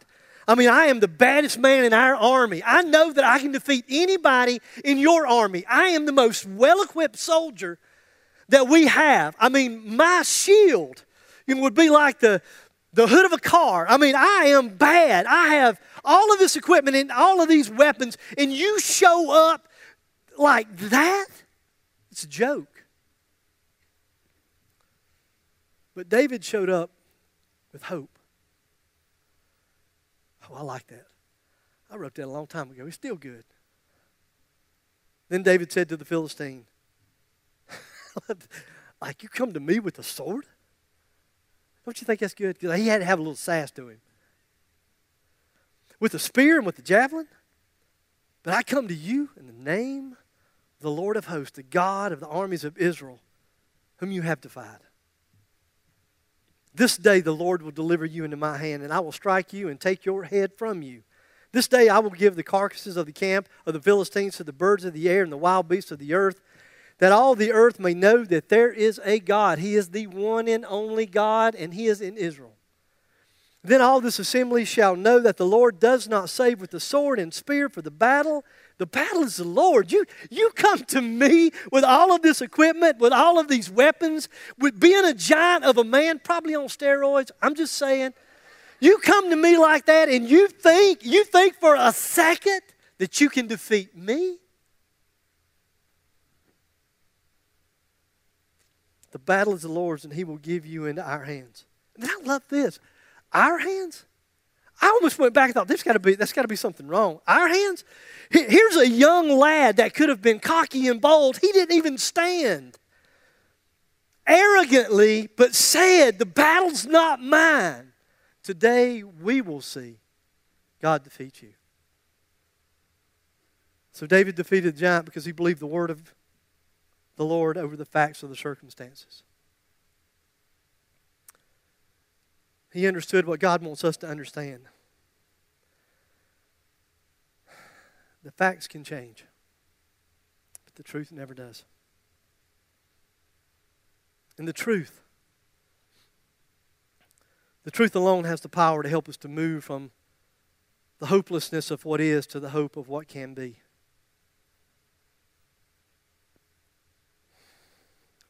Speaker 5: I mean, I am the baddest man in our army. I know that I can defeat anybody in your army. I am the most well equipped soldier that we have. I mean, my shield would be like the, the hood of a car. I mean, I am bad. I have all of this equipment and all of these weapons, and you show up like that? It's a joke. But David showed up with hope. Oh, I like that. I wrote that a long time ago. It's still good. Then David said to the Philistine, *laughs* Like, you come to me with a sword? Don't you think that's good? Because he had to have a little sass to him. with the spear and with the javelin. But I come to you in the name of the Lord of hosts, the God of the armies of Israel, whom you have defied. This day the Lord will deliver you into my hand, and I will strike you and take your head from you. This day I will give the carcasses of the camp of the Philistines to the birds of the air and the wild beasts of the earth, that all the earth may know that there is a God. He is the one and only God, and He is in Israel. Then all this assembly shall know that the Lord does not save with the sword and spear for the battle. The battle is the Lord. You, you come to me with all of this equipment, with all of these weapons, with being a giant of a man, probably on steroids. I'm just saying. You come to me like that and you think, you think for a second that you can defeat me? The battle is the Lord's and he will give you into our hands. And I love this. Our hands? I almost went back and thought, this got to be, that's got to be something wrong. Our hands? Here's a young lad that could have been cocky and bold. He didn't even stand. Arrogantly, but said, the battle's not mine. Today we will see God defeat you. So David defeated the giant because he believed the word of the Lord over the facts of the circumstances. He understood what God wants us to understand. The facts can change, but the truth never does. And the truth, the truth alone has the power to help us to move from the hopelessness of what is to the hope of what can be.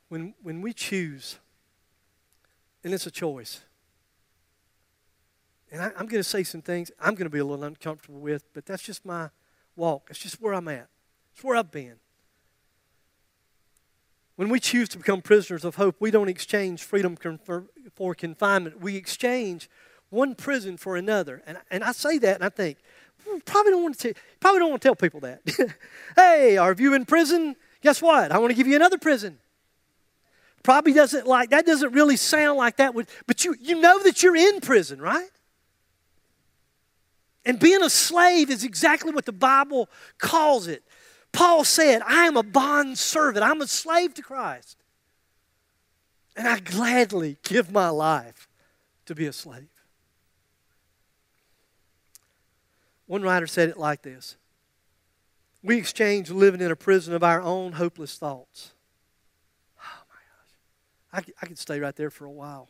Speaker 5: When, when we choose, and it's a choice, and I, am going to say some things I'm going to be a little uncomfortable with, but that's just my walk. It's just where I'm at, it's where I've been. When we choose to become prisoners of hope, we don't exchange freedom for confinement. We exchange one prison for another. And, and I say that and I think, probably don't want to tell, probably don't want to tell people that. *laughs* hey, are you in prison? Guess what? I want to give you another prison. Probably doesn't like that doesn't really sound like that would but you you know that you're in prison, right? And being a slave is exactly what the Bible calls it. Paul said, I am a bond servant, I'm a slave to Christ. And I gladly give my life to be a slave. One writer said it like this We exchange living in a prison of our own hopeless thoughts. Oh my gosh. I, I could stay right there for a while.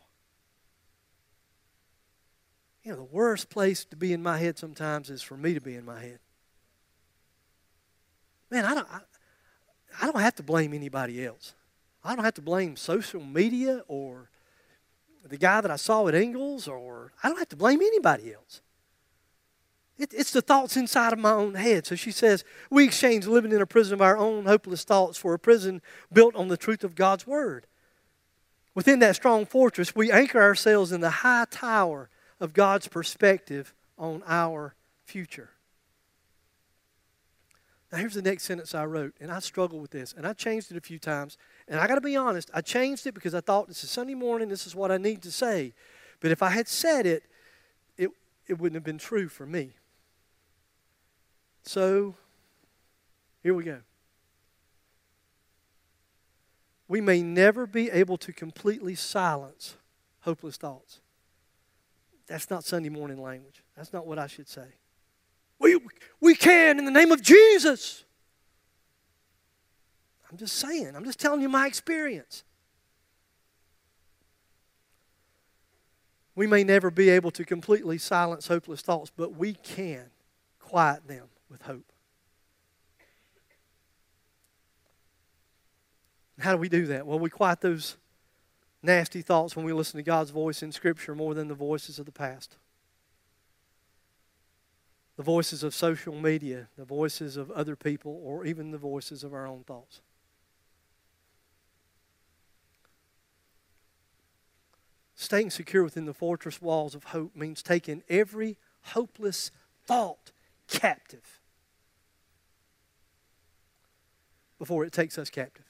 Speaker 5: You know, the worst place to be in my head sometimes is for me to be in my head. Man, I don't, I, I don't have to blame anybody else. I don't have to blame social media or the guy that I saw at Ingles, or I don't have to blame anybody else. It, it's the thoughts inside of my own head. So she says, We exchange living in a prison of our own hopeless thoughts for a prison built on the truth of God's Word. Within that strong fortress, we anchor ourselves in the high tower of God's perspective on our future. Now, here's the next sentence I wrote, and I struggled with this, and I changed it a few times. And I got to be honest, I changed it because I thought this is Sunday morning, this is what I need to say. But if I had said it, it, it wouldn't have been true for me. So, here we go. We may never be able to completely silence hopeless thoughts. That's not Sunday morning language. That's not what I should say. We, we can in the name of Jesus. I'm just saying, I'm just telling you my experience. We may never be able to completely silence hopeless thoughts, but we can quiet them with hope. How do we do that? Well, we quiet those nasty thoughts when we listen to God's voice in Scripture more than the voices of the past. The voices of social media, the voices of other people, or even the voices of our own thoughts. Staying secure within the fortress walls of hope means taking every hopeless thought captive before it takes us captive.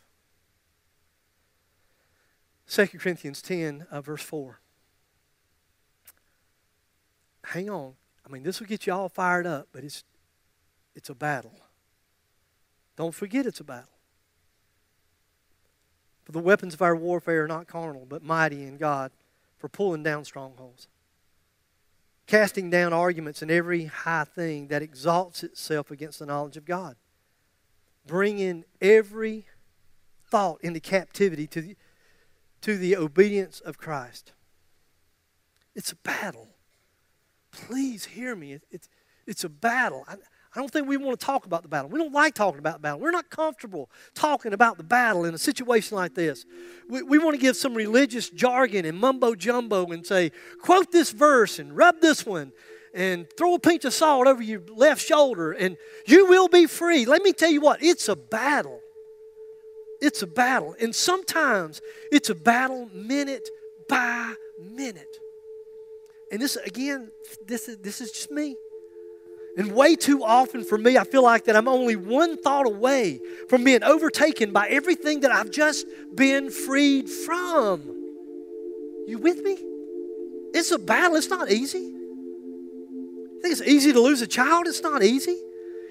Speaker 5: 2 Corinthians 10, uh, verse 4. Hang on. I mean, this will get you all fired up, but it's, it's a battle. Don't forget it's a battle. For the weapons of our warfare are not carnal, but mighty in God for pulling down strongholds, casting down arguments and every high thing that exalts itself against the knowledge of God, bringing every thought into captivity to the, to the obedience of Christ. It's a battle. Please hear me. It, it's, it's a battle. I, I don't think we want to talk about the battle. We don't like talking about the battle. We're not comfortable talking about the battle in a situation like this. We, we want to give some religious jargon and mumbo jumbo and say, quote this verse and rub this one and throw a pinch of salt over your left shoulder and you will be free. Let me tell you what, it's a battle. It's a battle. And sometimes it's a battle minute by minute. And this, again, this is, this is just me. And way too often for me, I feel like that I'm only one thought away from being overtaken by everything that I've just been freed from. You with me? It's a battle, it's not easy. You think it's easy to lose a child? It's not easy.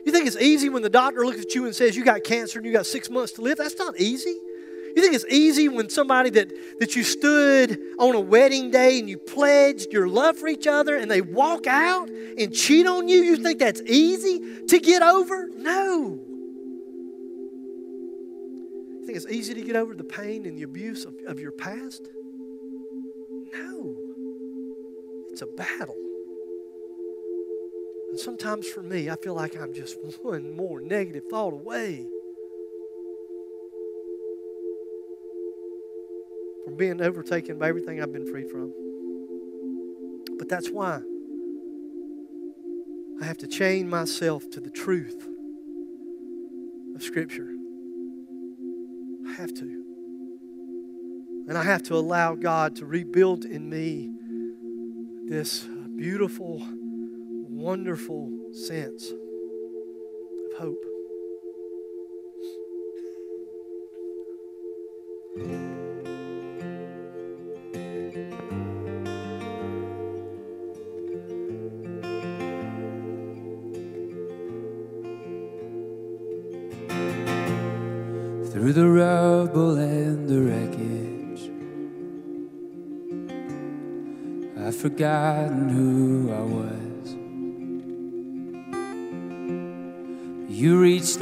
Speaker 5: You think it's easy when the doctor looks at you and says you got cancer and you got six months to live? That's not easy. You think it's easy when somebody that, that you stood on a wedding day and you pledged your love for each other and they walk out and cheat on you? You think that's easy to get over? No. You think it's easy to get over the pain and the abuse of, of your past? No. It's a battle. And sometimes for me, I feel like I'm just *laughs* one more negative thought away from being overtaken by everything I've been freed from. But that's why I have to chain myself to the truth of Scripture. I have to. And I have to allow God to rebuild in me this beautiful, wonderful sense of hope.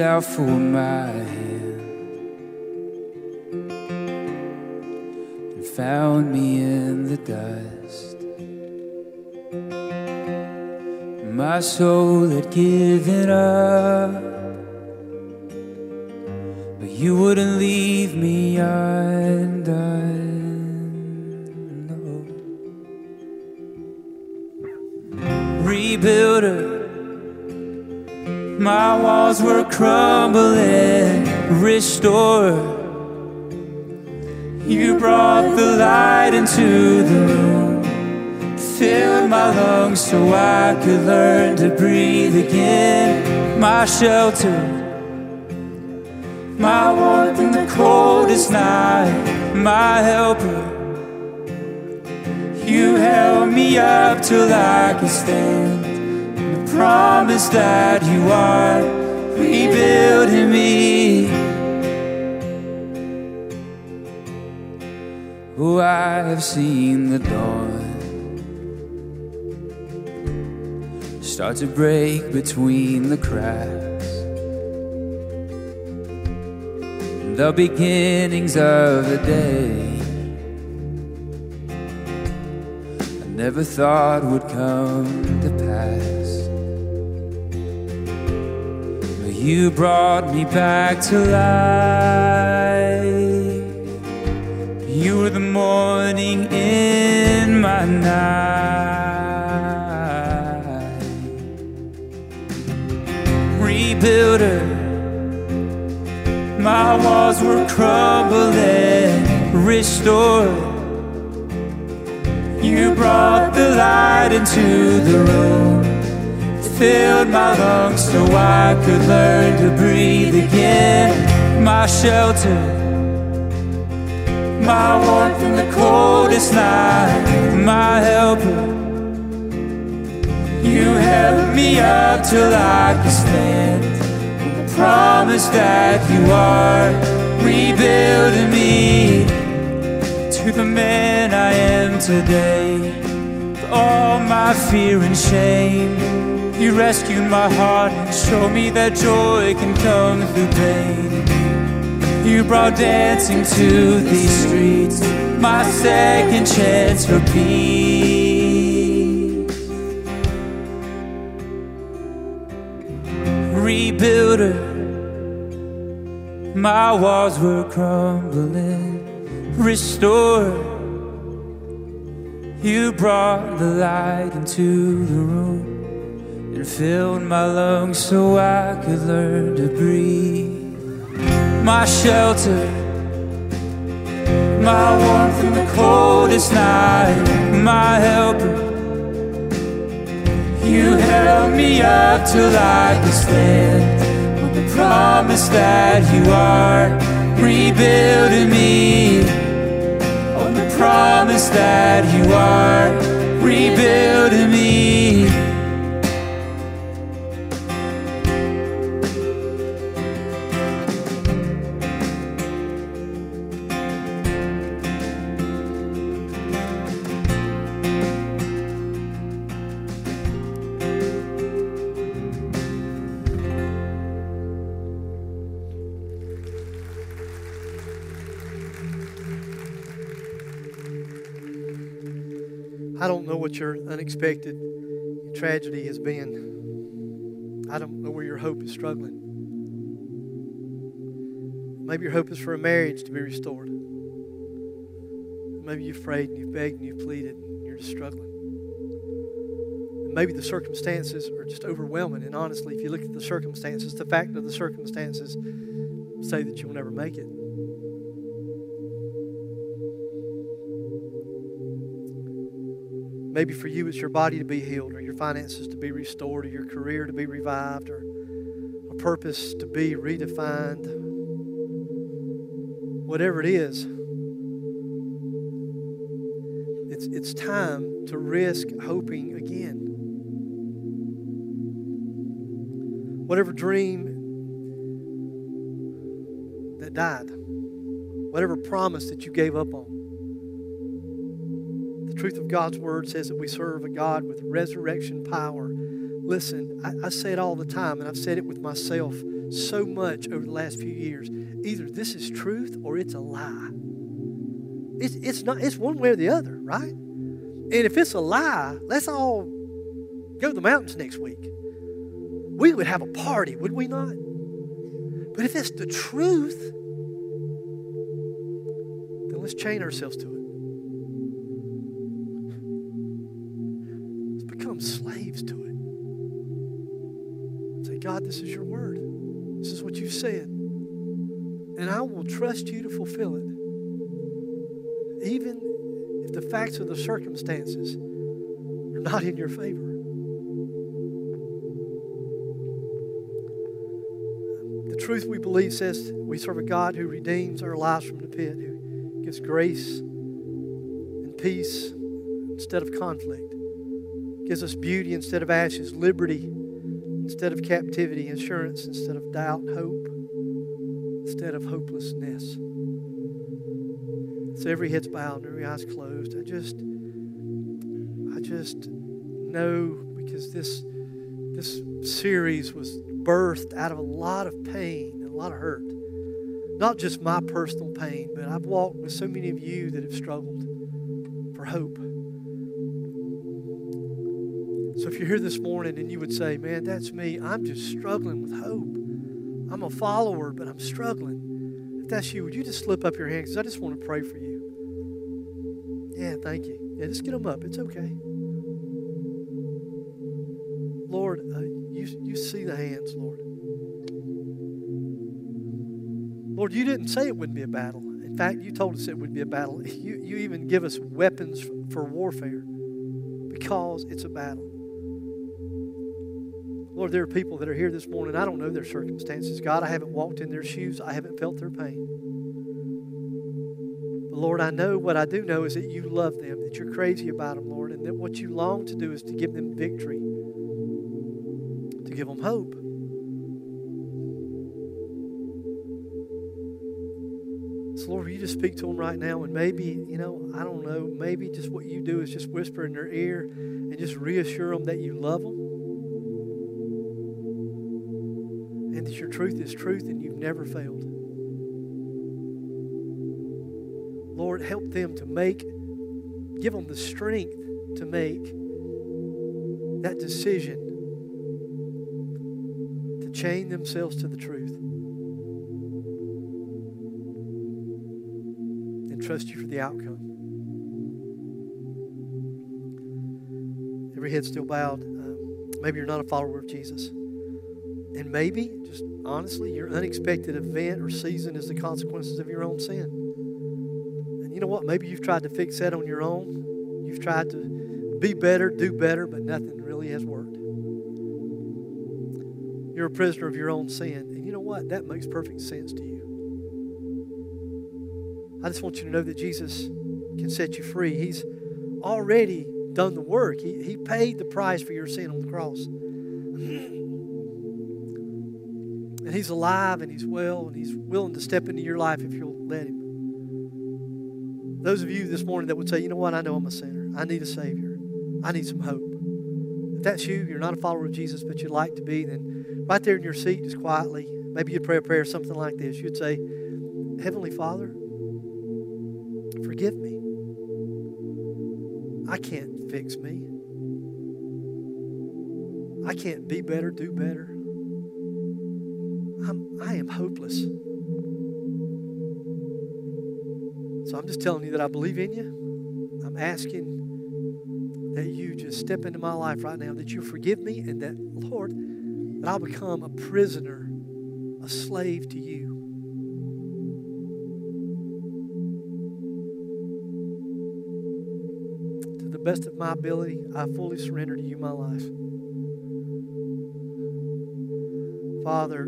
Speaker 1: Out for my hand and found me in the dust. My soul had given up. Were crumbling. Restore. You brought the light into the room. Filled my lungs so I could learn to breathe again. My shelter my warmth in the coldest night, my helper. You held me up till I could stand. The promise that you are rebuilding me. Oh, I have seen the dawn start to break between the cracks. the beginnings of the day I never thought would come to pass. You brought me back to life. You were the morning in my night. Rebuilder my walls were crumbling, restored. You brought the light into the room, filled my lungs so I could learn to breathe again. My shelter, my warmth in the coldest night, my helper. You held me up till I could stand. The promise that you are rebuilding me to the man I am today. With all my fear and shame, you rescued my heart and showed me that joy can come through pain. You brought dancing to these streets, my second chance for peace. Rebuilder, my walls were crumbling. Restore, you brought the light into the room and filled my lungs so I could learn to breathe my shelter, my warmth in the coldest night, my helper. You held me up till I could stand on the promise that you are rebuilding me. On the promise that you are rebuilding
Speaker 5: what your unexpected tragedy has been. I don't know where your hope is struggling. Maybe your hope is for a marriage to be restored. Maybe you've prayed and you've begged and you've pleaded and you're just struggling. And maybe the circumstances are just overwhelming. And honestly, if you look at the circumstances, the fact of the circumstances say that you'll never make it. Maybe for you, it's your body to be healed, or your finances to be restored, or your career to be revived, or a purpose to be redefined. Whatever it is, it's, it's time to risk hoping again. Whatever dream that died, whatever promise that you gave up on. The truth of God's word says that we serve a God with resurrection power. Listen, I, I say it all the time, and I've said it with myself so much over the last few years. Either this is truth or it's a lie. It's, it's not. It's one way or the other, right? And if it's a lie, let's all go to the mountains next week. We would have a party, would we not? But if it's the truth, then let's chain ourselves to it. Slaves to it. Say, God, this is your word. This is what you've said. And I will trust you to fulfill it. Even if the facts of the circumstances are not in your favor. The truth we believe says we serve a God who redeems our lives from the pit, who gives grace and peace instead of conflict, gives us beauty instead of ashes, liberty instead of captivity, assurance instead of doubt, hope instead of hopelessness. So every head's bowed and every eye's closed. I just, I just know because this, this series was birthed out of a lot of pain and a lot of hurt. Not just my personal pain, but I've walked with so many of you that have struggled for hope. So if you're here this morning and you would say, Man, that's me, I'm just struggling with hope. I'm a follower, but I'm struggling. If that's you, would you just slip up your hand? Because I just want to pray for you. Yeah, thank you. Yeah, just get them up. It's okay. Lord, uh, you, you see the hands, Lord. Lord, you didn't say it wouldn't be a battle. In fact, you told us it would be a battle. *laughs* You, you even give us weapons for warfare because it's a battle. Lord, there are people that are here this morning. I don't know their circumstances. God, I haven't walked in their shoes. I haven't felt their pain. But Lord, I know what I do know is that you love them, that you're crazy about them, Lord, and that what you long to do is to give them victory to give them hope. So, Lord, will you just speak to them right now? And maybe, you know, I don't know, maybe just what you do is just whisper in their ear and just reassure them that you love them your truth is truth and you've never failed. Lord, help them to make, give them the strength to make that decision to chain themselves to the truth and trust you for the outcome. Every head still bowed. Um, maybe you're not a follower of Jesus. And maybe, just honestly, your unexpected event or season is the consequences of your own sin. And you know what? Maybe you've tried to fix that on your own. You've tried to be better, do better, but nothing really has worked. You're a prisoner of your own sin. And you know what? That makes perfect sense to you. I just want you to know that Jesus can set you free. He's already done the work, He, he paid the price for your sin on the cross. *clears throat* And He's alive and He's well and He's willing to step into your life if you'll let Him. Those of you this morning that would say, you know what, I know I'm a sinner. I need a Savior. I need some hope. If that's you, you're not a follower of Jesus, but you'd like to be, then right there in your seat, just quietly, maybe you'd pray a prayer, something like this. You'd say, Heavenly Father, forgive me. I can't fix me. I can't be better, do better. I'm, I am hopeless. So I'm just telling you that I believe in you. I'm asking that you just step into my life right now, that you forgive me, and that, Lord, that I'll become a prisoner, a slave to you. To the best of my ability, I fully surrender to you my life. Father,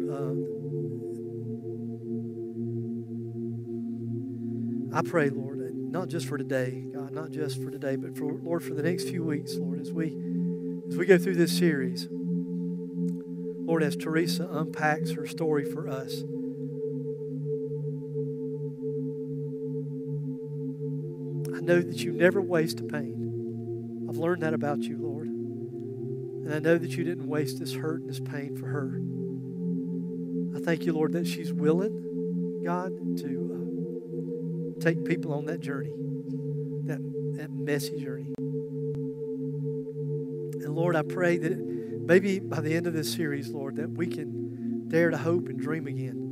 Speaker 5: I pray, Lord, not just for today, God, not just for today, but for Lord, for the next few weeks, Lord, as we as we go through this series, Lord, as Teresa unpacks her story for us. I know that you never waste a pain. I've learned that about you, Lord. And I know that you didn't waste this hurt and this pain for her. Thank you, Lord, that she's willing, God, to uh, take people on that journey, that, that messy journey. And Lord, I pray that maybe by the end of this series, Lord, that we can dare to hope and dream again.